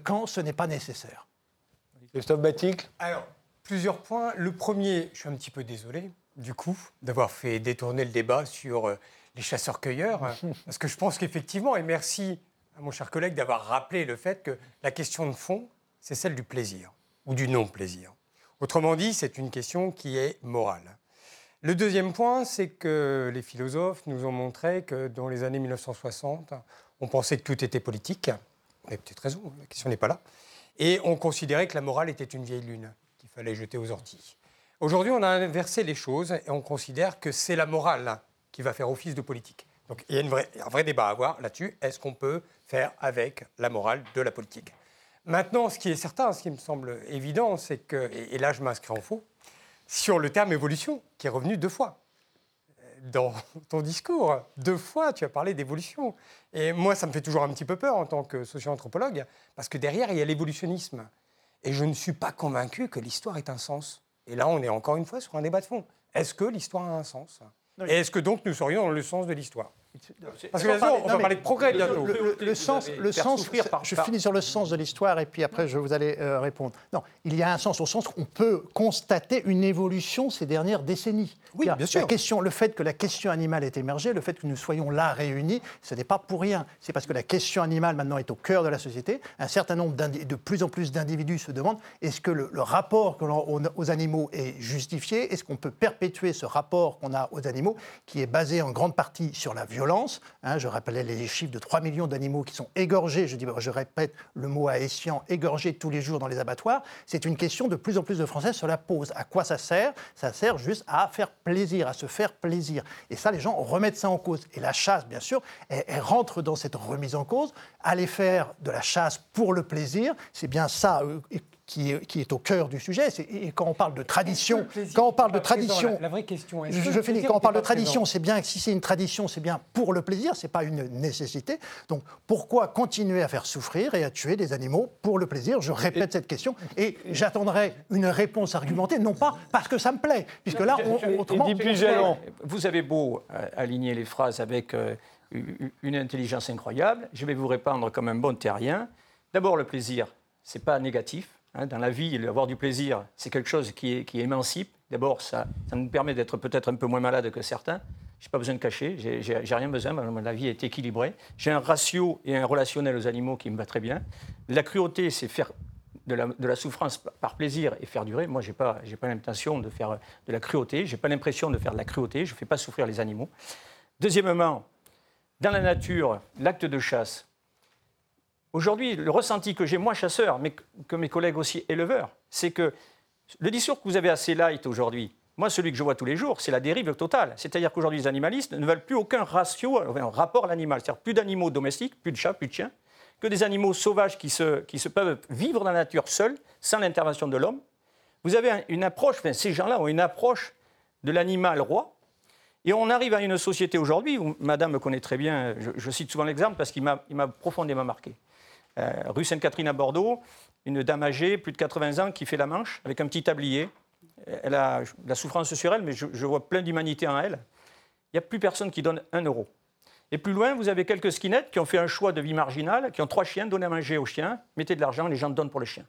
quand ce n'est pas nécessaire. Christophe Batic Alors, plusieurs points. Le premier, je suis un petit peu désolé, du coup, d'avoir fait détourner le débat sur euh, les chasseurs-cueilleurs, parce que je pense qu'effectivement, et merci à mon cher collègue d'avoir rappelé le fait que la question de fond, c'est celle du plaisir ou du non-plaisir. Autrement dit, c'est une question qui est morale. Le deuxième point, c'est que les philosophes nous ont montré que dans les années 1960, on pensait que tout était politique, on a peut-être raison, la question n'est pas là. Et on considérait que la morale était une vieille lune qu'il fallait jeter aux orties. Aujourd'hui, on a inversé les choses et on considère que c'est la morale qui va faire office de politique. Donc il y a un vrai débat à avoir là-dessus. Est-ce qu'on peut faire avec la morale de la politique? Maintenant, ce qui est certain, ce qui me semble évident, c'est que, et là je m'inscris en faux, sur le terme évolution, qui est revenu deux fois dans ton discours. Deux fois, tu as parlé d'évolution. Et moi, ça me fait toujours un petit peu peur en tant que socio-anthropologue, parce que derrière, il y a l'évolutionnisme. Et je ne suis pas convaincu que l'histoire ait un sens. Et là, on est encore une fois sur un débat de fond. Est-ce que l'histoire a un sens? Et est-ce que donc nous serions dans le sens de l'histoire? Parce que bien on va parler de progrès bientôt. Le, sens, le sens je finis sur le sens de l'histoire et puis après je vous allez euh, répondre. Non, il y a un sens au sens qu'on peut constater une évolution ces dernières décennies. Oui, bien sûr. La question, le fait que la question animale ait émergé, le fait que nous soyons là réunis, ce n'est pas pour rien. C'est parce que la question animale maintenant est au cœur de la société. Un certain nombre de plus en plus d'individus se demandent est-ce que le, rapport aux animaux est justifié? Est-ce qu'on peut perpétuer ce rapport qu'on a aux animaux qui est basé en grande partie sur la violence Hein, je rappelais les chiffres de 3 millions d'animaux qui sont égorgés, je, dis, je répète le mot à escient, égorgés tous les jours dans les abattoirs. C'est une question de plus en plus de Français se la posent. À quoi ça sert? Ça sert juste à faire plaisir, à se faire plaisir. Et ça, les gens remettent ça en cause. Et la chasse, bien sûr, elle, rentre dans cette remise en cause. Aller faire de la chasse pour le plaisir, c'est bien ça qui est, au cœur du sujet. Et quand on parle de tradition, quand on parle de tradition, la, vraie question, je, je finis. Quand on parle de tradition, c'est bien si c'est une tradition, c'est bien pour le plaisir, c'est pas une nécessité. Donc pourquoi continuer à faire souffrir et à tuer des animaux pour le plaisir? Je répète cette question et j'attendrai une réponse argumentée, non pas parce que ça me plaît, puisque là, on, autrement, vous avez beau euh, aligner les phrases avec euh, une intelligence incroyable, je vais vous répondre comme un bon terrien. D'abord, le plaisir, c'est pas négatif. Hein, dans la vie, avoir du plaisir, c'est quelque chose qui, émancipe. D'abord, ça, ça, nous permet d'être peut-être un peu moins malade que certains. Je n'ai pas besoin de cacher, j'ai rien besoin, la vie est équilibrée. J'ai un ratio et un relationnel aux animaux qui me va très bien. La cruauté, c'est faire de la, de la, souffrance par plaisir et faire durer. Moi, je n'ai pas, pas l'intention de faire de la cruauté, je n'ai pas l'impression de faire de la cruauté, je ne fais pas souffrir les animaux. Deuxièmement, dans la nature, l'acte de chasse, Aujourd'hui, le ressenti que j'ai, moi chasseur, mais que mes collègues aussi éleveurs, c'est que le discours que vous avez assez light aujourd'hui, moi, celui que je vois tous les jours, c'est la dérive totale. C'est-à-dire qu'aujourd'hui, les animalistes ne veulent plus aucun ratio, un rapport à l'animal. C'est-à-dire plus d'animaux domestiques, plus de chats, plus de chiens, que des animaux sauvages qui se, peuvent vivre dans la nature seuls, sans l'intervention de l'homme. Vous avez une approche, enfin, ces gens-là ont une approche de l'animal roi. Et on arrive à une société aujourd'hui où, madame me connaît très bien, je cite souvent l'exemple parce qu'il m'a profondément marqué. Euh, rue Sainte-Catherine à Bordeaux, une dame âgée, plus de 80 ans, qui fait la manche avec un petit tablier. Elle a la souffrance sur elle, mais je, vois plein d'humanité en elle. Il n'y a plus personne qui donne un euro. Et plus loin, vous avez quelques skinettes qui ont fait un choix de vie marginale, qui ont trois chiens, donnez à manger aux chiens, mettez de l'argent, les gens donnent pour les chiens.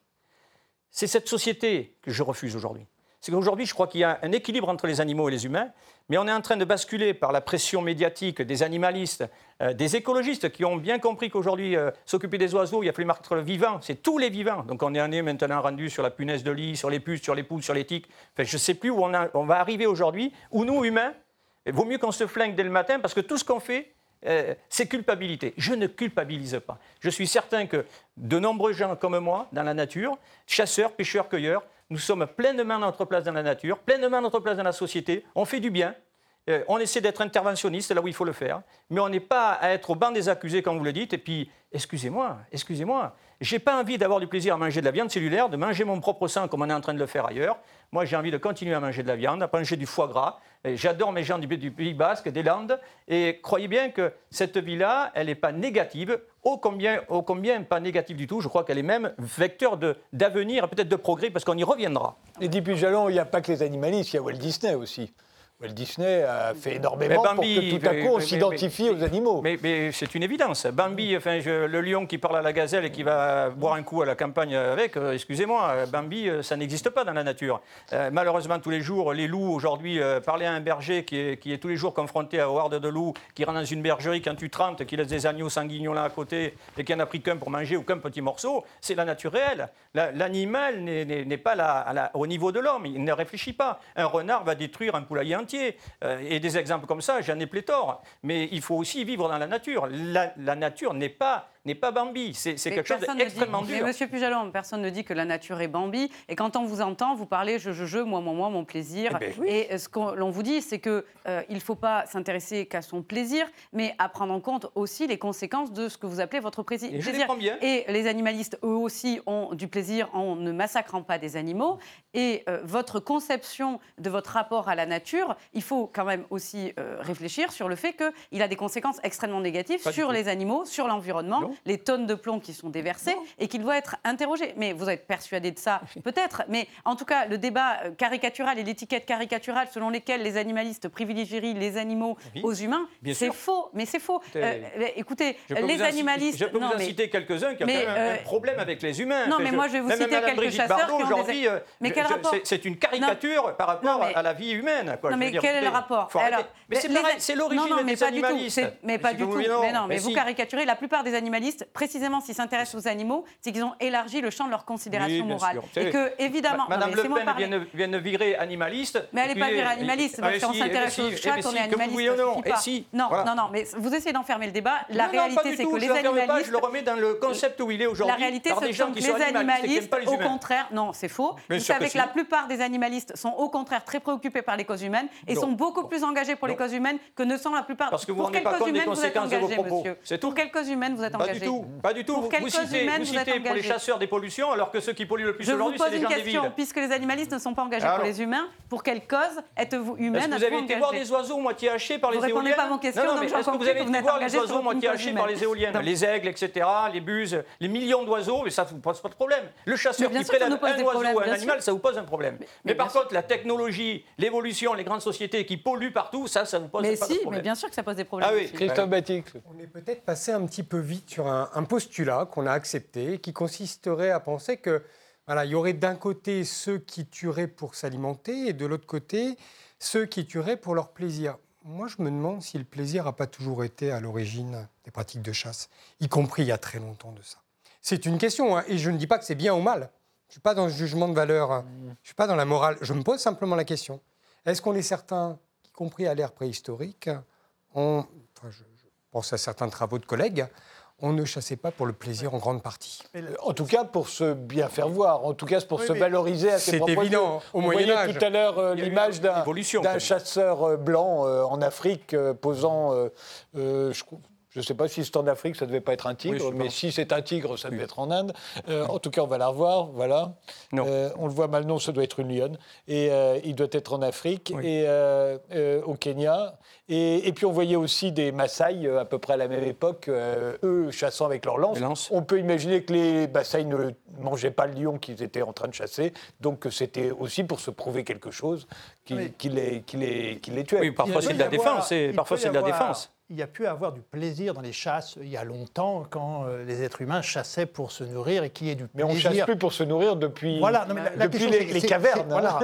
C'est cette société que je refuse aujourd'hui c'est qu'aujourd'hui, je crois qu'il y a un équilibre entre les animaux et les humains, mais on est en train de basculer par la pression médiatique des animalistes, euh, des écologistes qui ont bien compris qu'aujourd'hui, euh, s'occuper des oiseaux, il a fallu marquer le vivant, c'est tous les vivants. Donc on est maintenant rendu sur la punaise de lit, sur les puces, sur les poules, sur les tiques. Enfin, je ne sais plus où on, on va arriver aujourd'hui, où nous, humains, il vaut mieux qu'on se flingue dès le matin, parce que tout ce qu'on fait, euh, c'est culpabilité. Je ne culpabilise pas. Je suis certain que de nombreux gens comme moi, dans la nature, chasseurs, pêcheurs, cueilleurs, nous sommes pleinement à notre place dans la nature, pleinement à notre place dans la société. On fait du bien. Euh, on essaie d'être interventionniste là où il faut le faire. Mais on n'est pas à être au banc des accusés, comme vous le dites. Et puis, excusez-moi, excusez-moi. J'ai pas envie d'avoir du plaisir à manger de la viande cellulaire, de manger mon propre sang comme on est en train de le faire ailleurs. Moi, j'ai envie de continuer à manger de la viande, à manger du foie gras. J'adore mes gens du, Pays Basque, des Landes. Et croyez bien que cette vie-là, elle n'est pas négative, ô combien, ô combien pas négative du tout. Je crois qu'elle est même vecteur d'avenir, peut-être de progrès, parce qu'on y reviendra. Et depuis Jalon, il n'y a pas que les animalistes, il y a Walt Disney aussi. Walt Disney a fait énormément pour que tout à coup on s'identifie aux animaux. Mais, c'est une évidence. Bambi, enfin, le lion qui parle à la gazelle et qui va boire un coup à la campagne avec, euh, excusez-moi, Bambi, euh, ça n'existe pas dans la nature. Euh, malheureusement, tous les jours, les loups, aujourd'hui, parler à un berger qui est, qui est, tous les jours confronté à horde de loups, qui rentre dans une bergerie quand tu 30, qui laisse des agneaux sanguignons là à côté et qui en a pris qu'un pour manger ou qu'un petit morceau, c'est la nature réelle. L'animal n'est pas là, au niveau de l'homme, il ne réfléchit pas. Un renard va détruire un poulailler euh, et des exemples comme ça, j'en ai pléthore. Mais il faut aussi vivre dans la nature. la nature n'est pas n'est pas Bambi. C'est quelque chose d'extrêmement dur. Mais Monsieur Pujalon, personne ne dit que la nature est Bambi. Et quand on vous entend, vous parlez je, je, je, moi, moi, moi, mon plaisir. Eh ben et euh, ce qu'on vous dit, c'est qu'il euh, il ne faut pas s'intéresser qu'à son plaisir, mais à prendre en compte aussi les conséquences de ce que vous appelez votre plaisir. Et, je les bien. et les animalistes, eux aussi, ont du plaisir en ne massacrant pas des animaux. Et euh, votre conception de votre rapport à la nature, il faut quand même aussi réfléchir sur le fait qu'il a des conséquences extrêmement négatives sur les animaux, sur l'environnement les tonnes de plomb qui sont déversées et qu'il doit être interrogé. Mais vous êtes persuadé de ça, peut-être. Mais en tout cas, le débat euh, caricatural et l'étiquette caricaturale selon lesquelles les animalistes privilégieraient les animaux Oui, aux humains, c'est faux. Mais c'est faux. Écoutez, Euh, écoutez, les animalistes. je peux non, vous en mais- citer quelques-uns qui ont mais, quand même un- euh, un problème avec les humains. non, mais moi, je vais vous même citer quelques Brigitte chasseurs Bardot, qui ont des- aujourd'hui, euh, Mais quel je- rapport c'est- une caricature par rapport Non, mais- à la vie humaine. quoi. Non, mais dire, quel est le rapport. Alors, Mais c'est l'origine des pas du tout. animalistes. Mais pas du tout. Mais non, mais vous caricaturez. La plupart des animalistes, précisément s'ils s'intéressent aux animaux, c'est qu'ils ont élargi le champ de leur considération Oui, morale. sûr. Et que, évidemment. Madame Le Pen vient de, vient de virer animaliste. Mais elle n'est pas virée et- animaliste, parce eh qu'on si, s'intéresse aux chats, eh si, est animaliste. non. Eh si, Non, voilà. non, non, mais vous essayez d'enfermer le débat. La Non, réalité, c'est que je les pas, animalistes. je le remets dans le concept où il est aujourd'hui. La réalité, c'est que les animalistes les au contraire, non, c'est faux. Bien Vous savez que que la plupart des animalistes sont au contraire très préoccupés par les causes humaines et Non. sont beaucoup plus engagés pour les causes humaines que ne sont la plupart. Parce que vous pour vous rendez quelle pas cause compte des humaine vous êtes engagé, monsieur C'est tout. Pour quelle cause humaine vous êtes engagé du tout, pas du tout. Pour Vous, quelle vous cause citez, humaine vous vous citez pour les chasseurs des pollutions, alors que ceux qui polluent le plus Je vous aujourd'hui, c'est pose les une gens des question, villes. puisque les animalistes ne sont pas engagés Alors pour les humains, pour quelle cause êtes-vous Est-ce humaine que vous avez été voir des oiseaux moitié hachés par Vous les répondez éoliennes pas à mon question, Non, mais est-ce que vous avez vous été voir les oiseaux moitié hachés par les éoliennes. Les aigles, etc., les buses, les millions d'oiseaux, mais ça ne vous pose pas de problème. Le chasseur Mais qui prélève nous pose un oiseau ou un animal, ça vous pose un problème. Mais, mais par contre, la technologie, l'évolution, les grandes sociétés qui polluent partout, ça, ça vous pose Mais pas de si, problème. mais bien sûr que ça pose des problèmes. Ah oui. Christophe Batix. On est peut-être passé un petit peu vite sur un, un postulat qu'on a accepté, qui consisterait à penser que voilà, il y aurait d'un côté ceux qui tueraient pour s'alimenter et de l'autre côté ceux qui tueraient pour leur plaisir. Moi, je me demande si le plaisir n'a pas toujours été à l'origine des pratiques de chasse, y compris il y a très longtemps de ça. C'est une question, hein, et je ne dis pas que c'est bien ou mal. Je ne suis pas dans le jugement de valeur, hein. je ne suis pas dans la morale. Je me pose simplement la question. Est-ce qu'on est certain, y compris à l'ère préhistorique, on, enfin, je, je pense à certains travaux de collègues, on ne chassait pas pour le plaisir en grande partie. En tout cas, pour se bien faire voir. En tout cas, c'est pour Oui, se valoriser à ses c'est propres évident, yeux. au On Moyen voyait Âge. tout à l'heure euh, l'image d'un chasseur euh, blanc euh, en Afrique euh, posant, euh, euh, je ne sais pas si c'est en Afrique, ça ne devait pas être un tigre, Oui, mais pense. si c'est un tigre, ça devait être en Inde. Euh, en tout cas, on va la revoir, voilà. Non. Euh, on le voit mal, non, ça doit être une lionne. Et euh, il doit être en Afrique Oui. et euh, euh, au Kenya. Et, et puis on voyait aussi des Maasai euh, à peu près à la même époque, euh, eux chassant avec leurs lances. On peut imaginer que les Maasai ne mangeaient pas le lion qu'ils étaient en train de chasser, donc que c'était aussi pour se prouver quelque chose qui, Oui. qui les, qui les, qui les tuait. Oui, parfois c'est de la défense. Parfois c'est de la défense. Il y a pu avoir du plaisir dans les chasses il y a longtemps quand euh, les êtres humains chassaient pour se nourrir et qu'il y ait du Mais on ne plaisir. chasse plus pour se nourrir depuis, Voilà, non, mais la, la depuis question, les, les cavernes. c'est- Voilà,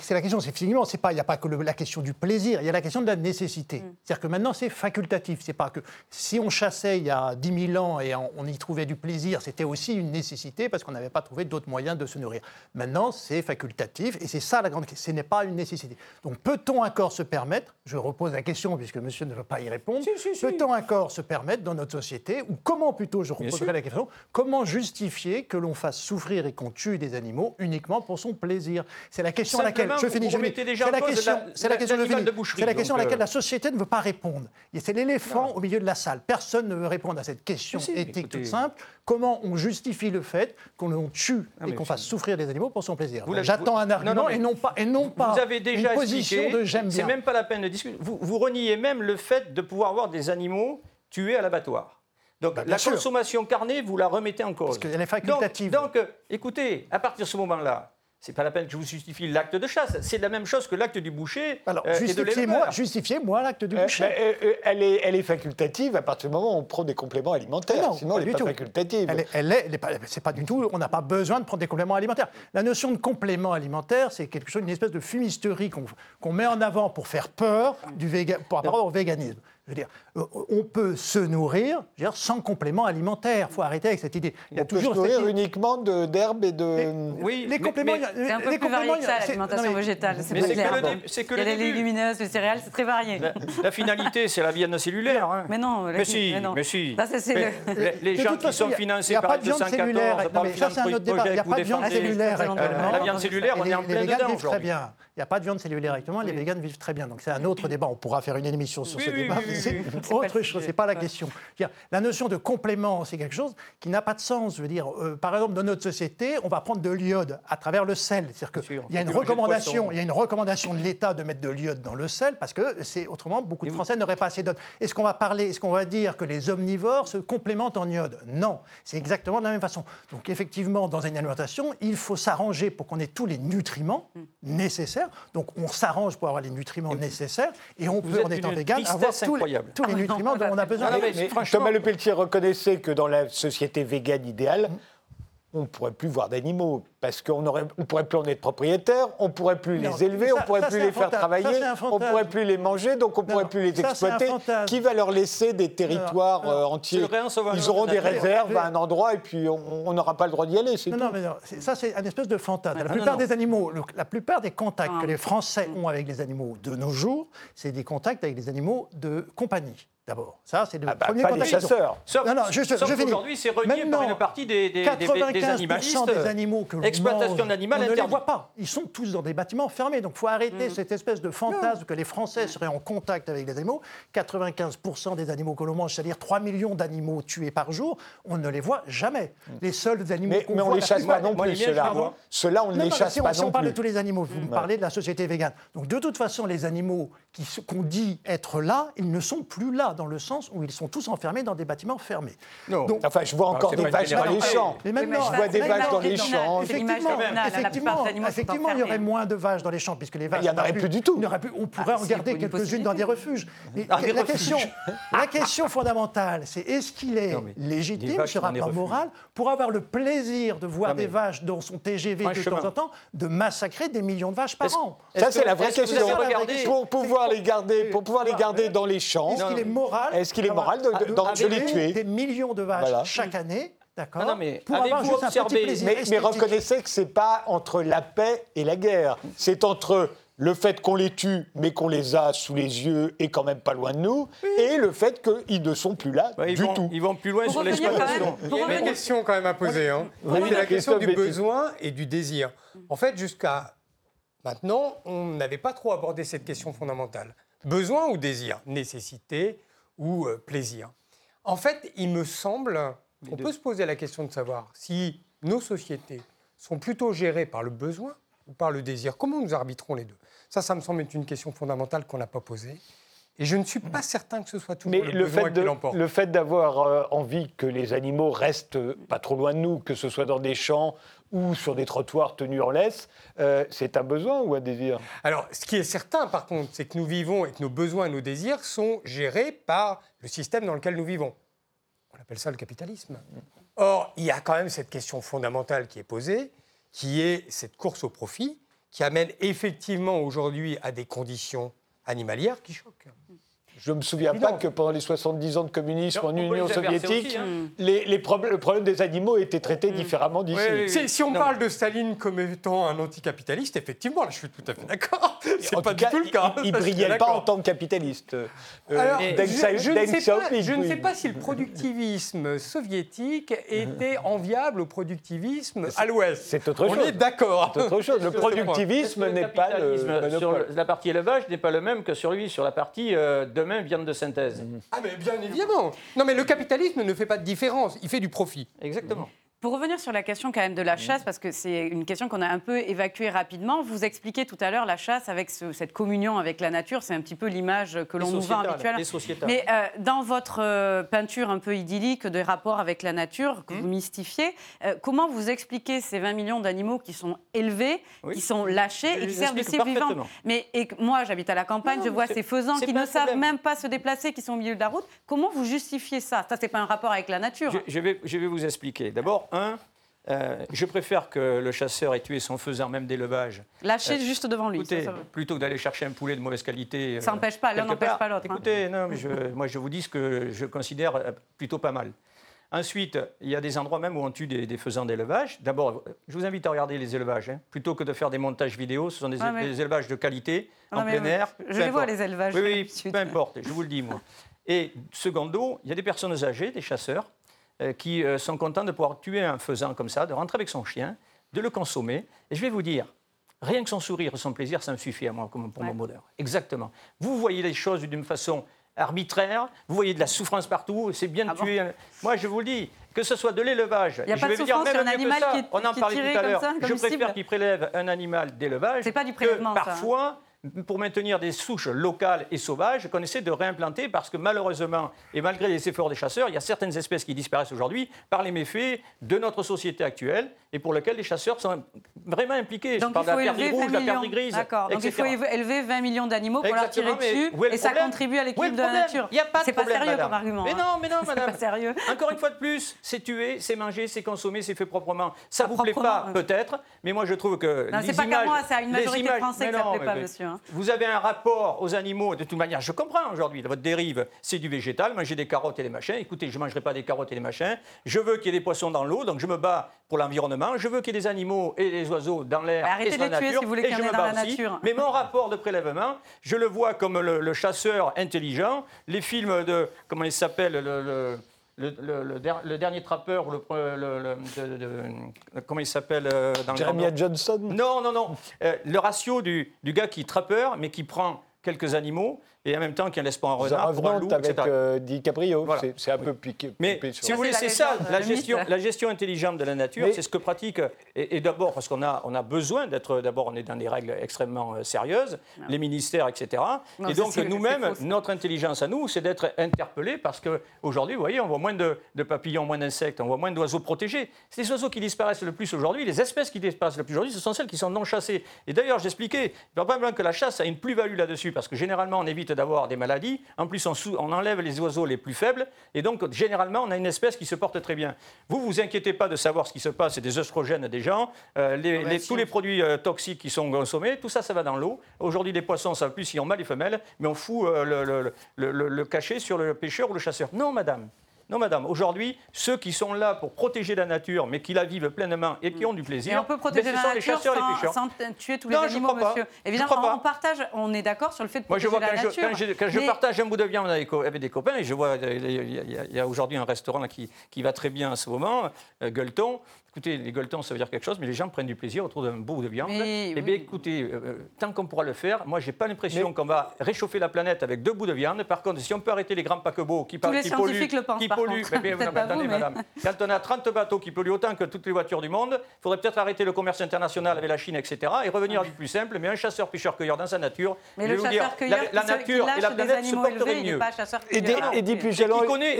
c'est la question. C'est finalement, c'est pas, il n'y a pas que le- la question du plaisir, il y a la question de la nécessité. C'est-à-dire que maintenant, c'est facultatif. C'est pas que si on chassait il y a 10 000 ans et on, y trouvait du plaisir, c'était aussi une nécessité parce qu'on n'avait pas trouvé d'autres moyens de se nourrir. Maintenant, c'est facultatif et c'est ça la grande question. Ce n'est pas une nécessité. Donc, peut-on encore se permettre Je repose la question puisque Monsieur ne veut pas y répondre. Peut-on encore se permettre dans notre société ou comment plutôt je reposerai la question Comment justifier que l'on fasse souffrir et qu'on tue des animaux uniquement pour son plaisir? C'est la question à laquelle je finis. je C'est la question. la- la de boucherie, C'est la question à laquelle euh, la société ne veut pas répondre. C'est l'éléphant au milieu de la salle. Personne ne veut répondre à cette question si, éthique écoutez. toute simple. Comment on justifie le fait qu'on on tue Ah, et qu'on fasse souffrir les animaux pour son plaisir J'attends vous- un non, argument non, mais et non pas et non pas Vous avez déjà une position expliqué, de j'aime c'est même pas la peine de discuter. Vous, vous reniez même le fait de pouvoir avoir des animaux tués à l'abattoir. Donc Bah, la sûr. consommation carnée, vous la remettez en cause. Parce qu'elle est facultative. Donc, donc, euh, écoutez, à partir de ce moment-là, c'est pas la peine que je vous justifie l'acte de chasse. C'est la même chose que l'acte du boucher Alors, euh, justifiez-moi justifiez l'acte du Euh, boucher. euh, euh, elle, est, elle est facultative à partir du moment où on prend des compléments alimentaires. Non, Sinon, pas elle n'est pas tout. facultative. Elle est, elle est- elle est pas, c'est pas du tout, on n'a pas besoin de prendre des compléments alimentaires. La notion de complément alimentaire, c'est quelque chose, une espèce de fumisterie qu'on met en avant pour faire peur du véga- par rapport au véganisme. Je veux dire, euh, on peut se nourrir je veux dire, sans complément alimentaire. Il faut arrêter avec cette idée. Il y a on peut se toujours nourrir cette uniquement d'herbes et de... Oui, les mais- compléments, mais- il y a- C'est un peu les plus varié compléments, que il y ça, l'alimentation mais- végétale. C'est Mais pas c'est que clair. le Bon. que Il y a le les légumineuses, les céréales, c'est très varié. La, la finalité, c'est la viande cellulaire. hein. Mais non, la- mais si, mais non. mais si. C'est Mais le- les, les gens qui sont financés il y a par pas de viande 214, cellulaire. par le mais ça, c'est un autre débat. Il n'y a pas de viande défendez- cellulaire Euh, actuellement. La viande cellulaire, on est en plein dedans très bien. Il n'y a pas de viande cellulaire actuellement, les véganes vivent très bien. Donc c'est un autre débat. On pourra faire une émission sur Oui, ce oui, débat. oui, oui, c'est autre chose, c'est pas la question. la notion de complément, c'est quelque chose qui n'a pas de sens. Je veux dire, euh, par exemple, dans notre société, on va prendre de l'iode à travers le sel. C'est-à-dire qu'il y a une recommandation, il y a une recommandation de l'État de mettre de l'iode dans le sel parce que c'est autrement beaucoup de Français n'auraient pas assez d'ode. Est-ce qu'on va parler, est-ce qu'on va dire que les omnivores se complémentent en iode? Non, c'est exactement de la même façon. Donc effectivement, dans une alimentation, il faut s'arranger pour qu'on ait tous les nutriments mm. Nécessaires. Donc on s'arrange pour avoir les nutriments nécessaires et on peut, en étant vegan, avoir tous les, tous les, nutriments dont on a besoin. Thomas Le Pelletier reconnaissait que dans la société végane idéale, on ne pourrait plus voir d'animaux parce qu'on ne on pourrait plus en être propriétaire, on ne pourrait plus les élever, on ne pourrait plus les faire travailler, on ne pourrait plus les manger, donc on ne pourrait plus les exploiter. Qui va leur laisser des territoires euh, entiers Ils auront des réserves à un endroit et puis on n'aura pas le droit d'y aller. Non, non, mais ça c'est un espèce de fantasme. La plupart des animaux, la plupart des contacts que les Français ont avec les animaux de nos jours, c'est des contacts avec des animaux de compagnie. D'abord, ça c'est le ah bah, premier pas contact. chasseurs. Sauf, non, non, je, je, je Aujourd'hui, c'est renié par une partie des, des, des, des animalistes. des animaux que exploitation d'animaux, on ne les voit pas. Ils sont tous dans des bâtiments fermés. Donc, il faut arrêter mm. cette espèce de fantasme que les Français seraient en contact avec les animaux. 95% des animaux que l'on mange, c'est-à-dire 3 millions d'animaux tués par jour, on ne les voit jamais. Mm. Les seuls animaux qu'on voit... Mais on ne les chasse pas non plus, ceux-là. Ceux-là, on ne les chasse pas non plus. Si on parle de tous les animaux, vous me parlez de la société végane. Donc, de toute façon, les animaux qu'on dit être là, ils ne sont plus là, dans le sens où ils sont tous enfermés dans des bâtiments fermés. Non. enfin, je vois encore des vaches dans les champs. Mais même je vois des vaches dans les champs. Effectivement, effectivement, il y aurait moins de vaches dans les champs, puisque les vaches... Il n'y en aurait plus du tout. On pourrait en garder quelques-unes dans des refuges. La question, la question fondamentale, c'est est-ce qu'il est légitime, ce rapport moral, pour avoir le plaisir de voir des vaches dans son TGV de temps en temps, de massacrer des millions de vaches par an? Ça, c'est la vraie question. Pour pouvoir les garder, pour pouvoir les garder dans les champs. Est-ce qu'il est moral Est-ce qu'il est moral de, les tuer Des millions de vaches chaque année. D'accord. mais pour avoir juste un petit plaisir mais, mais reconnaissez que c'est pas entre la paix et la guerre. C'est entre le fait qu'on les tue, mais qu'on les a sous les yeux et quand même pas loin de nous, et le fait qu'ils ne sont plus là du tout. Ils vont plus loin sur l'exploitation. Il y a une question quand même à poser. Hein. C'est la question du besoin et du désir. En fait, jusqu'à maintenant, on n'avait pas trop abordé cette question fondamentale. Besoin ou désir? Nécessité ou euh, plaisir? En fait, il me semble qu'on peut se poser la question de savoir si nos sociétés sont plutôt gérées par le besoin ou par le désir. Comment nous arbitrons les deux? Ça, ça me semble être une question fondamentale qu'on n'a pas posée. Et je ne suis pas certain que ce soit toujours Mais le, fait de, Le fait d'avoir euh, envie que les animaux restent pas trop loin de nous, que ce soit dans des champs ou sur des trottoirs tenus en laisse, euh, c'est un besoin ou un désir? Alors, ce qui est certain, par contre, c'est que nous vivons et que nos besoins et nos désirs sont gérés par le système dans lequel nous vivons. On appelle ça le capitalisme. Or, il y a quand même cette question fondamentale qui est posée, qui est cette course au profit, qui amène effectivement aujourd'hui à des conditions animalières qui choquent. Je ne me souviens pas que pendant les 70 ans de communisme en Union soviétique, hein. les, les problèmes, le problème des animaux était traité mm. différemment d'ici. Si on parle de Staline comme étant un anticapitaliste, effectivement, là, je suis tout à fait d'accord. C'est pas du tout le cas. Il ne brillait pas en tant que capitaliste. Euh, Alors, je, ne sais pas, si le productivisme soviétique était enviable au productivisme à l'Ouest. C'est autre chose. On est d'accord. C'est autre chose. Le productivisme n'est pas le sur la partie élevage n'est pas le même que sur lui sur la partie euh, de viande de synthèse. Ah mais bien évidemment. Non mais le capitalisme ne fait pas de différence, il fait du profit. Exactement. Pour revenir sur la question quand même de la chasse, parce que c'est une question qu'on a un peu évacuée rapidement, vous expliquez tout à l'heure la chasse avec cette communion avec la nature, c'est un petit peu l'image que l'on nous vend habituellement. Mais euh, dans votre euh, peinture un peu idyllique des rapports avec la nature que hmm. vous mystifiez, euh, comment vous expliquez ces 20 millions d'animaux qui sont élevés, qui sont lâchés et qui servent de ces vivants Mais et, moi, j'habite à la campagne, je vois ces faisans qui ne savent même pas se déplacer, qui sont au milieu de la route. Comment vous justifiez ça? Ça, c'est pas un rapport avec la nature. je vais, je vais vous expliquer. D'abord, un, euh, je préfère que le chasseur ait tué son faiseur même d'élevage. Lâché euh, juste devant lui. plutôt que d'aller chercher un poulet de mauvaise qualité. Euh, ça n'empêche pas, l'un n'empêche pas l'autre. Hein. Écoutez, non, mais moi je vous dis ce que je considère plutôt pas mal. Ensuite, il y a des endroits même où on tue des, faisans d'élevage. D'abord, je vous invite à regarder les élevages. Hein. Plutôt que de faire des montages vidéo, ce sont des, élevages de qualité, en plein air. Je les vois, les élevages. Oui, oui, peu importe, je vous le dis, moi. Et secondo, il y a des personnes âgées, des chasseurs, euh, qui euh, sont contents de pouvoir tuer un faisan comme ça, de rentrer avec son chien, de le consommer. Et je vais vous dire, rien que son sourire, son plaisir, ça me suffit à moi pour mon bonheur. Exactement. Vous voyez les choses d'une façon arbitraire. Vous voyez de la souffrance partout. C'est bien de Ah tuer. Moi, je vous le dis. Que ce soit de l'élevage, Il y a je vais vous dire même un mieux que animal ça. qui est- on en parlait tout à comme l'heure. Je préfère qu'ils prélèvent un animal d'élevage C'est pas du que prélèvement, ça, hein. parfois pour maintenir des souches locales et sauvages qu'on essaie de réimplanter parce que malheureusement, et malgré les efforts des chasseurs, il y a certaines espèces qui disparaissent aujourd'hui par les méfaits de notre société actuelle et pour lesquelles les chasseurs sont vraiment impliqués. Donc Je parle il faut de la perdrix élever 20 rouge, la perdrix grise, D'accord. Donc il faut élever 20 millions d'animaux pour leur tirer dessus et ça problème contribue à l'équilibre de la problème nature. Il n'y a pas de C'est pas problème, sérieux comme argument. Mais hein. non, mais non, C'est madame. pas sérieux. Encore une fois de plus, c'est tué, c'est mangé, c'est consommé, c'est fait proprement. Ça Pas vous plaît pas, ouais. peut-être, mais moi je trouve que Non, c'est pas qu'à moi, c'est à une majorité de images- Français que ça non, plaît pas, monsieur, hein. Vous avez un rapport aux animaux, de toute manière, je comprends aujourd'hui, votre dérive, c'est du végétal, manger des carottes et des machins. Écoutez, je ne mangerai pas des carottes et des machins. Je veux qu'il y ait des poissons dans l'eau, donc je me bats pour l'environnement. Je veux qu'il y ait des animaux et des oiseaux dans l'air Bah, et de la les tuer nature. si vous voulez et qu'il y je en ait me dans la aussi. nature. Mais mon rapport de prélèvement, je le vois comme le, le chasseur intelligent. Les films de, comment il s'appelle, le, le- le- le- le der- le dernier trappeur, ou le, le- le- de- de- comment il s'appelle euh, dans le Jeremiah Johnson? Non, non, non. Euh, le ratio du, du gars qui est trappeur, mais qui prend quelques animaux et en même temps qui ne laisse pas un The renard pour un loup, avec etc. euh, DiCaprio, Voilà. c'est- un peu piqué. Mais piqué sur- si vous voulez, c'est ça, la gestion, mythe. la gestion intelligente de la nature, Mais- c'est ce que pratique, et, et d'abord parce qu'on a, on a besoin d'être, d'abord on est dans des règles extrêmement euh, sérieuses, les ministères, etc. Non, et donc nous-mêmes, notre intelligence à nous, c'est d'être interpellés parce qu'aujourd'hui, vous voyez, on voit moins de, de papillons, moins d'insectes, on voit moins d'oiseaux protégés. C'est les oiseaux qui disparaissent le plus aujourd'hui, les espèces qui disparaissent le plus aujourd'hui, ce sont celles qui sont non chassées. Et d'ailleurs, j'expliquais, probablement que la chasse a une plus-value là-dessus parce que généralement, on évite d'avoir des maladies. En plus, on, enlève les oiseaux les plus faibles et donc, généralement, on a une espèce qui se porte très bien. Vous, vous inquiétez pas de savoir ce qui se passe, c'est des œstrogènes des gens, euh, les- les- si, tous les produits euh, toxiques qui sont consommés, tout ça, ça va dans l'eau. Aujourd'hui, les poissons ne savent plus s'ils ont mâles et femelles, mais on fout euh, le, le- le- le- le cachet sur le pêcheur ou le chasseur. Non, madame. Non, madame. Aujourd'hui, ceux qui sont là pour protéger la nature, mais qui la vivent pleinement et qui ont du plaisir, Et on peut protéger ben, ce sont les chasseurs et les pêcheurs. sans tuer tous les Non, je animaux, pas. monsieur. Je Évidemment, pas. on partage, on est d'accord sur le fait de Moi, je protéger vois la quand, je, nature. quand je- quand je Mais- partage un bout de viande avec, avec des copains, et je vois, il y a- aujourd'hui un restaurant qui, qui va très bien en ce moment, euh, Gueuleton. Écoutez, les gueuletons, ça veut dire quelque chose, mais les gens prennent du plaisir autour d'un bout de viande. Mais eh oui. bien, écoutez, euh, tant qu'on pourra le faire, moi, j'ai pas l'impression qu'on va réchauffer la planète avec deux bouts de viande. Par contre, si on peut arrêter les grands paquebots qui, par- les qui scientifiques polluent, le pensent, qui par polluent, contre. mais- mais- non, attendez, vous, mais- madame, quand on a 30 bateaux qui polluent autant que toutes les voitures du monde, il faudrait peut-être arrêter le commerce international avec la Chine, etc. et revenir à du plus simple, mais un chasseur-pêcheur-cueilleur dans sa nature. Mais je le vais vous dire, chasseur-cueilleur, la, la nature et la planète se porteraient il mieux. pas Et Et qui gênants- connaît,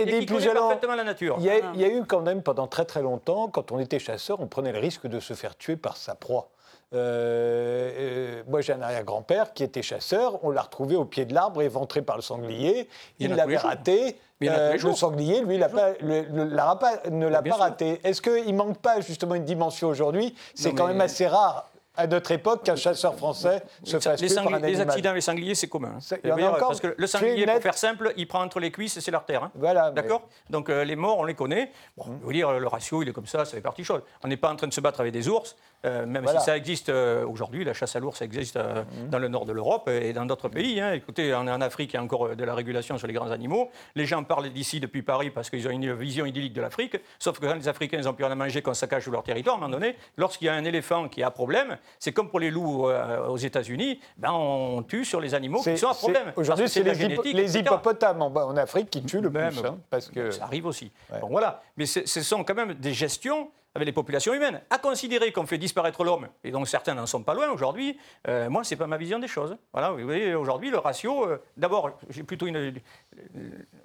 parfaitement la nature. Il y, a, il y a eu quand même pendant très très longtemps, quand on était chasseur, on prenait le risque de se faire tuer par sa proie. Euh, euh, moi, j'ai un arrière-grand-père qui était chasseur. On l'a retrouvé au pied de l'arbre, éventré par le sanglier. Il l'avait raté. Mais Euh, le sanglier, lui, l'a pas- le- le- la rapa- ne l'a pas sûr. raté. Est-ce qu'il manque pas justement une dimension aujourd'hui? C'est quand même assez rare à notre époque qu'un chasseur français se fasse les, tuer par un les accidents avec sangliers, c'est commun. hein. Il y en a encore Parce que le sanglier, pour faire simple, il prend entre les cuisses et c'est l'artère. hein. Voilà, mais- D'accord? Donc euh, les morts, on les connaît. Bon, je veux dire, le ratio, il est comme ça, ça fait partie des choses. On n'est pas en train de se battre avec des ours, euh, même Voilà. si ça existe euh, aujourd'hui, la chasse à l'ours, ça existe euh, dans le nord de l'Europe et dans d'autres pays. hein. Écoutez, on est en Afrique, il y a encore de la régulation sur les grands animaux. Les gens parlent d'ici depuis Paris parce qu'ils ont une vision idyllique de l'Afrique. Sauf que quand les Africains ils ont plus rien à manger quand ça cache leur territoire, à un moment donné, lorsqu'il y a un éléphant qui a problème, c'est comme pour les loups euh, aux États-Unis, ben, on tue sur les animaux qui sont à c'est- problème. Aujourd'hui, c'est les, les hippopotames en, en Afrique qui tuent le Même, plus. hein, parce que... Ça arrive aussi. Ouais. Bon, voilà. Mais ce sont quand même des gestions avec les populations humaines. À considérer qu'on fait disparaître l'homme, et donc certains n'en sont pas loin aujourd'hui, euh, moi, ce n'est pas ma vision des choses. Voilà, vous voyez, aujourd'hui, le ratio, euh, d'abord, j'ai plutôt une. euh,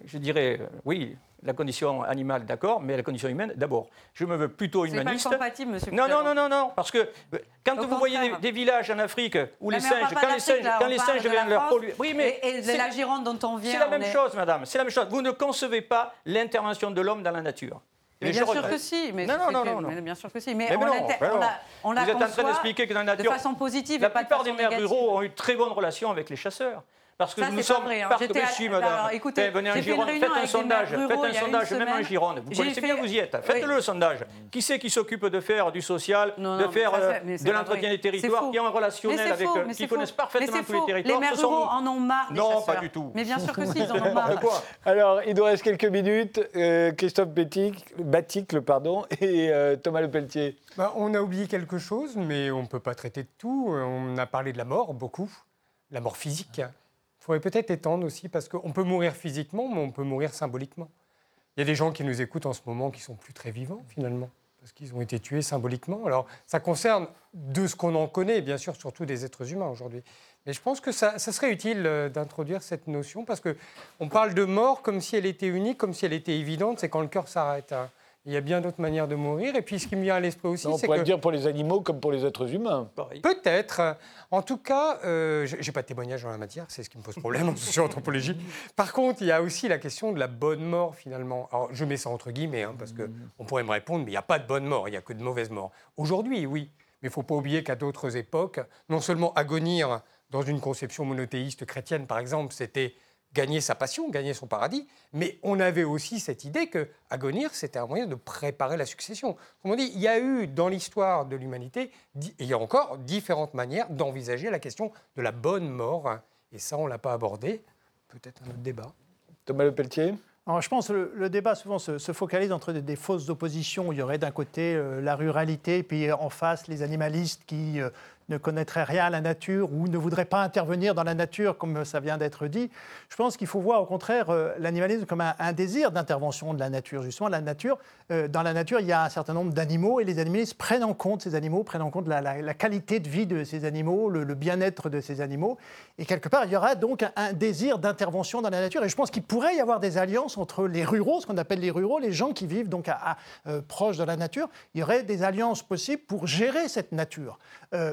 je dirais, oui, la condition animale, d'accord, mais la condition humaine, d'abord. Je me veux plutôt C'est pas humaniste. compatible, monsieur. Non, non, non, non, non, parce que quand Au vous voyez des, villages en Afrique où les singes, quand les singes, là, quand les viennent leur polluer. Oui, mais Et, et de c'est- la Gironde dont on vient. c'est la même est- chose, madame. C'est la même chose. Vous ne concevez pas l'intervention de l'homme dans la nature. Mais bien sûr que si. Mais Non, non, non, non, Bien sûr que si. Mais, on, la, Vous êtes en train d'expliquer que dans la de nature, façon positive la de plupart des maires ruraux ont eu très bonnes relations avec les chasseurs. Parce que Ça, nous sommes. vrai, hein. parce que- J'étais mais à- si, alors, madame. écoutez, venez en Gironde, faites un sondage. Faites un sondage, même en. Gironde. Vous connaissez fait- bien, vous y êtes. Oui. Faites-le, le sondage. Qui c'est qui s'occupe de faire du social, Non, de non, faire ça, euh, de l'entretien des territoires, qui un faux. relationnel avec faux, eux, qui connaissent faux. parfaitement tous les territoires. Les maires ruraux en ont marre Non, pas du tout. Mais bien sûr que si, ils en ont marre. Alors, il nous reste quelques minutes. Euh, Christophe Baticle, pardon, et euh, Thomas Lepelletier. Bah, on a oublié quelque chose, mais on ne peut pas traiter de tout. On a parlé de la mort, beaucoup. La mort physique. Faudrait peut-être étendre aussi, parce qu'on peut mourir physiquement, mais on peut mourir symboliquement. Il y a des gens qui nous écoutent en ce moment qui sont plus très vivants, finalement, parce qu'ils ont été tués symboliquement. Alors, ça concerne, de ce qu'on en connaît, bien sûr, surtout des êtres humains aujourd'hui. Mais je pense que ça, ça serait utile euh, d'introduire cette notion, parce qu'on parle de mort comme si elle était unique, comme si elle était évidente, c'est quand le cœur s'arrête. hein. Il y a bien d'autres manières de mourir. Et puis, ce qui me vient à l'esprit aussi, On c'est pourrait que... le dire pour les animaux comme pour les êtres humains. Pareil. Peut-être. En tout cas, euh, j'ai pas de témoignage dans la matière, c'est ce qui me pose problème en socio-anthropologie. Par contre, il y a aussi la question de la bonne mort, finalement. Alors, je mets ça entre guillemets, hein, parce qu'on pourrait me répondre, mais il n'y a pas de bonne mort, il n'y a que de mauvaises morts. Aujourd'hui, oui. Mais il ne faut pas oublier qu'à d'autres époques, non seulement agonir dans une conception monothéiste chrétienne, par exemple, c'était gagner sa passion, gagner son paradis, mais on avait aussi cette idée que agonir, c'était un moyen de préparer la succession. Comme on dit, il y a eu dans l'histoire de l'humanité, il y a encore différentes manières d'envisager la question de la bonne mort, et ça, on ne l'a pas abordé. Peut-être un autre débat. Thomas Lepelletier Alors, je pense que le, le débat souvent se, se focalise entre des, des fausses oppositions. Il y aurait d'un côté euh, la ruralité, puis en face les animalistes qui euh, ne connaîtraient rien à la nature ou ne voudraient pas intervenir dans la nature, comme ça vient d'être dit. Je pense qu'il faut voir au contraire euh, l'animalisme comme un, désir d'intervention de la nature. Justement, la nature, euh, dans la nature, il y a un certain nombre d'animaux et les animalistes prennent en compte ces animaux, prennent en compte la, qualité de vie de ces animaux, le, bien-être de ces animaux. Et quelque part, il y aura donc un, désir d'intervention dans la nature. Et je pense qu'il pourrait y avoir des alliances entre les ruraux, ce qu'on appelle les ruraux, les gens qui vivent donc à, euh, proches de la nature. Il y aurait des alliances possibles pour gérer cette nature.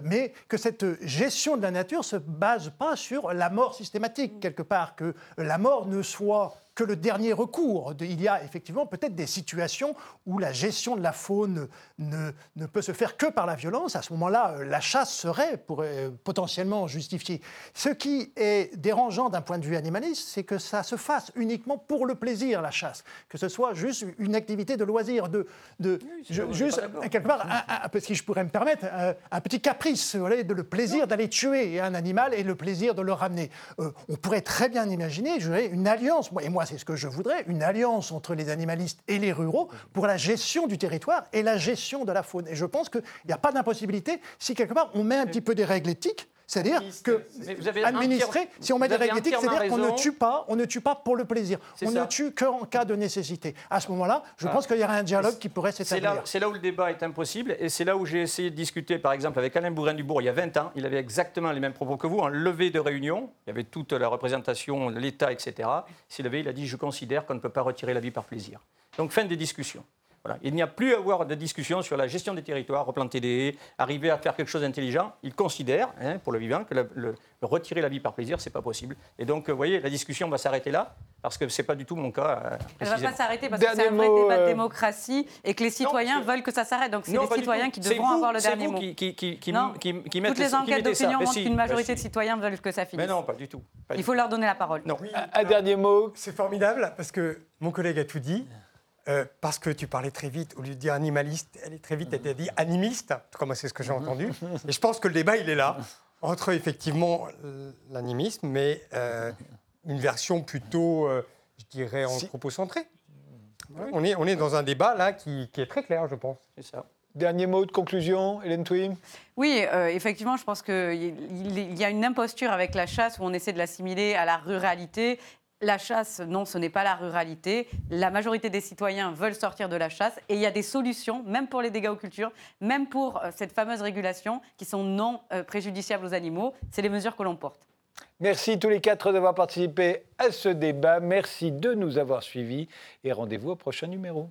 Mais que cette gestion de la nature se base pas sur la mort systématique, quelque part, que la mort ne soit que le dernier recours. Il y a effectivement peut-être des situations où la gestion de la faune ne, ne peut se faire que par la violence. À ce moment-là, euh, la chasse serait pour, euh, potentiellement justifiée. Ce qui est dérangeant d'un point de vue animaliste, c'est que ça se fasse uniquement pour le plaisir, la chasse. Que ce soit juste une activité de loisir, de, de je- vrai, est juste quelque part, un, un- que je pourrais me permettre, un, un petit caprice, voyez, de le plaisir d'aller tuer un animal et le plaisir de le ramener. Euh, on pourrait très bien imaginer, je dirais, une alliance, moi- et moi c'est ce que je voudrais, une alliance entre les animalistes et les ruraux pour la gestion du territoire et la gestion de la faune. Et je pense qu'il n'y a pas d'impossibilité si quelque part on met un petit peu des règles éthiques. C'est-à-dire que Mais vous avez administrer, si on met des règles éthiques, c'est-à-dire qu'on ne tue pas, on ne tue pas pour le plaisir. On ça. ne tue qu'en cas de nécessité. À ce moment-là, je Ah. pense qu'il y aurait un dialogue qui pourrait s'établir. là, c'est là où le débat est impossible et c'est là où j'ai essayé de discuter, par exemple, avec Alain Bougrain-Dubourg il y a 20 ans. Il avait exactement les mêmes propos que vous, en levée de réunion. Il y avait toute la représentation, l'État, etc. S'il avait, il a dit Je considère qu'on ne peut pas retirer la vie par plaisir. Donc, fin des discussions. Voilà. Il n'y a plus à avoir de discussion sur la gestion des territoires, replanter des haies, arriver à faire quelque chose d'intelligent. Il considère, hein, pour le vivant, que le, le- le retirer la vie par plaisir, c'est pas possible. Et donc, vous voyez, la discussion va s'arrêter là, parce que c'est pas du tout mon cas. euh, Elle ne va pas s'arrêter parce que c'est un vrai mot, débat de euh, démocratie et que les citoyens veulent que ça s'arrête. Donc c'est les citoyens qui devront vous- avoir le dernier vous mot. Qui, qui, qui, qui, Non. qui- qui mettent Toutes les enquêtes d'opinion montrent si, qu'une bah majorité de citoyens veulent que ça finisse. Mais non, pas du tout. Pas du Il faut leur donner la parole. Non. Un dernier mot. C'est formidable parce que mon collègue a tout dit. Euh, parce que tu parlais très vite, au lieu de dire animaliste, elle est très vite, elle a dit animiste, comme c'est ce que j'ai entendu. Et je pense que le débat, il est là, entre effectivement l'animisme, mais euh, une version plutôt, euh, je dirais, anthropocentrée. Voilà, on, est, on est dans un débat là qui, qui est très clair, je pense. C'est ça. Dernier mot de conclusion, Hélène Twim Oui, euh, effectivement, je pense qu'il il y a une imposture avec la chasse où on essaie de l'assimiler à la ruralité. La chasse, non, ce n'est pas la ruralité. La majorité des citoyens veulent sortir de la chasse et il y a des solutions, même pour les dégâts aux cultures, même pour euh, cette fameuse régulation, qui sont non euh, préjudiciables aux animaux. C'est les mesures que l'on porte. Merci tous les quatre d'avoir participé à ce débat. Merci de nous avoir suivis et rendez-vous au prochain numéro.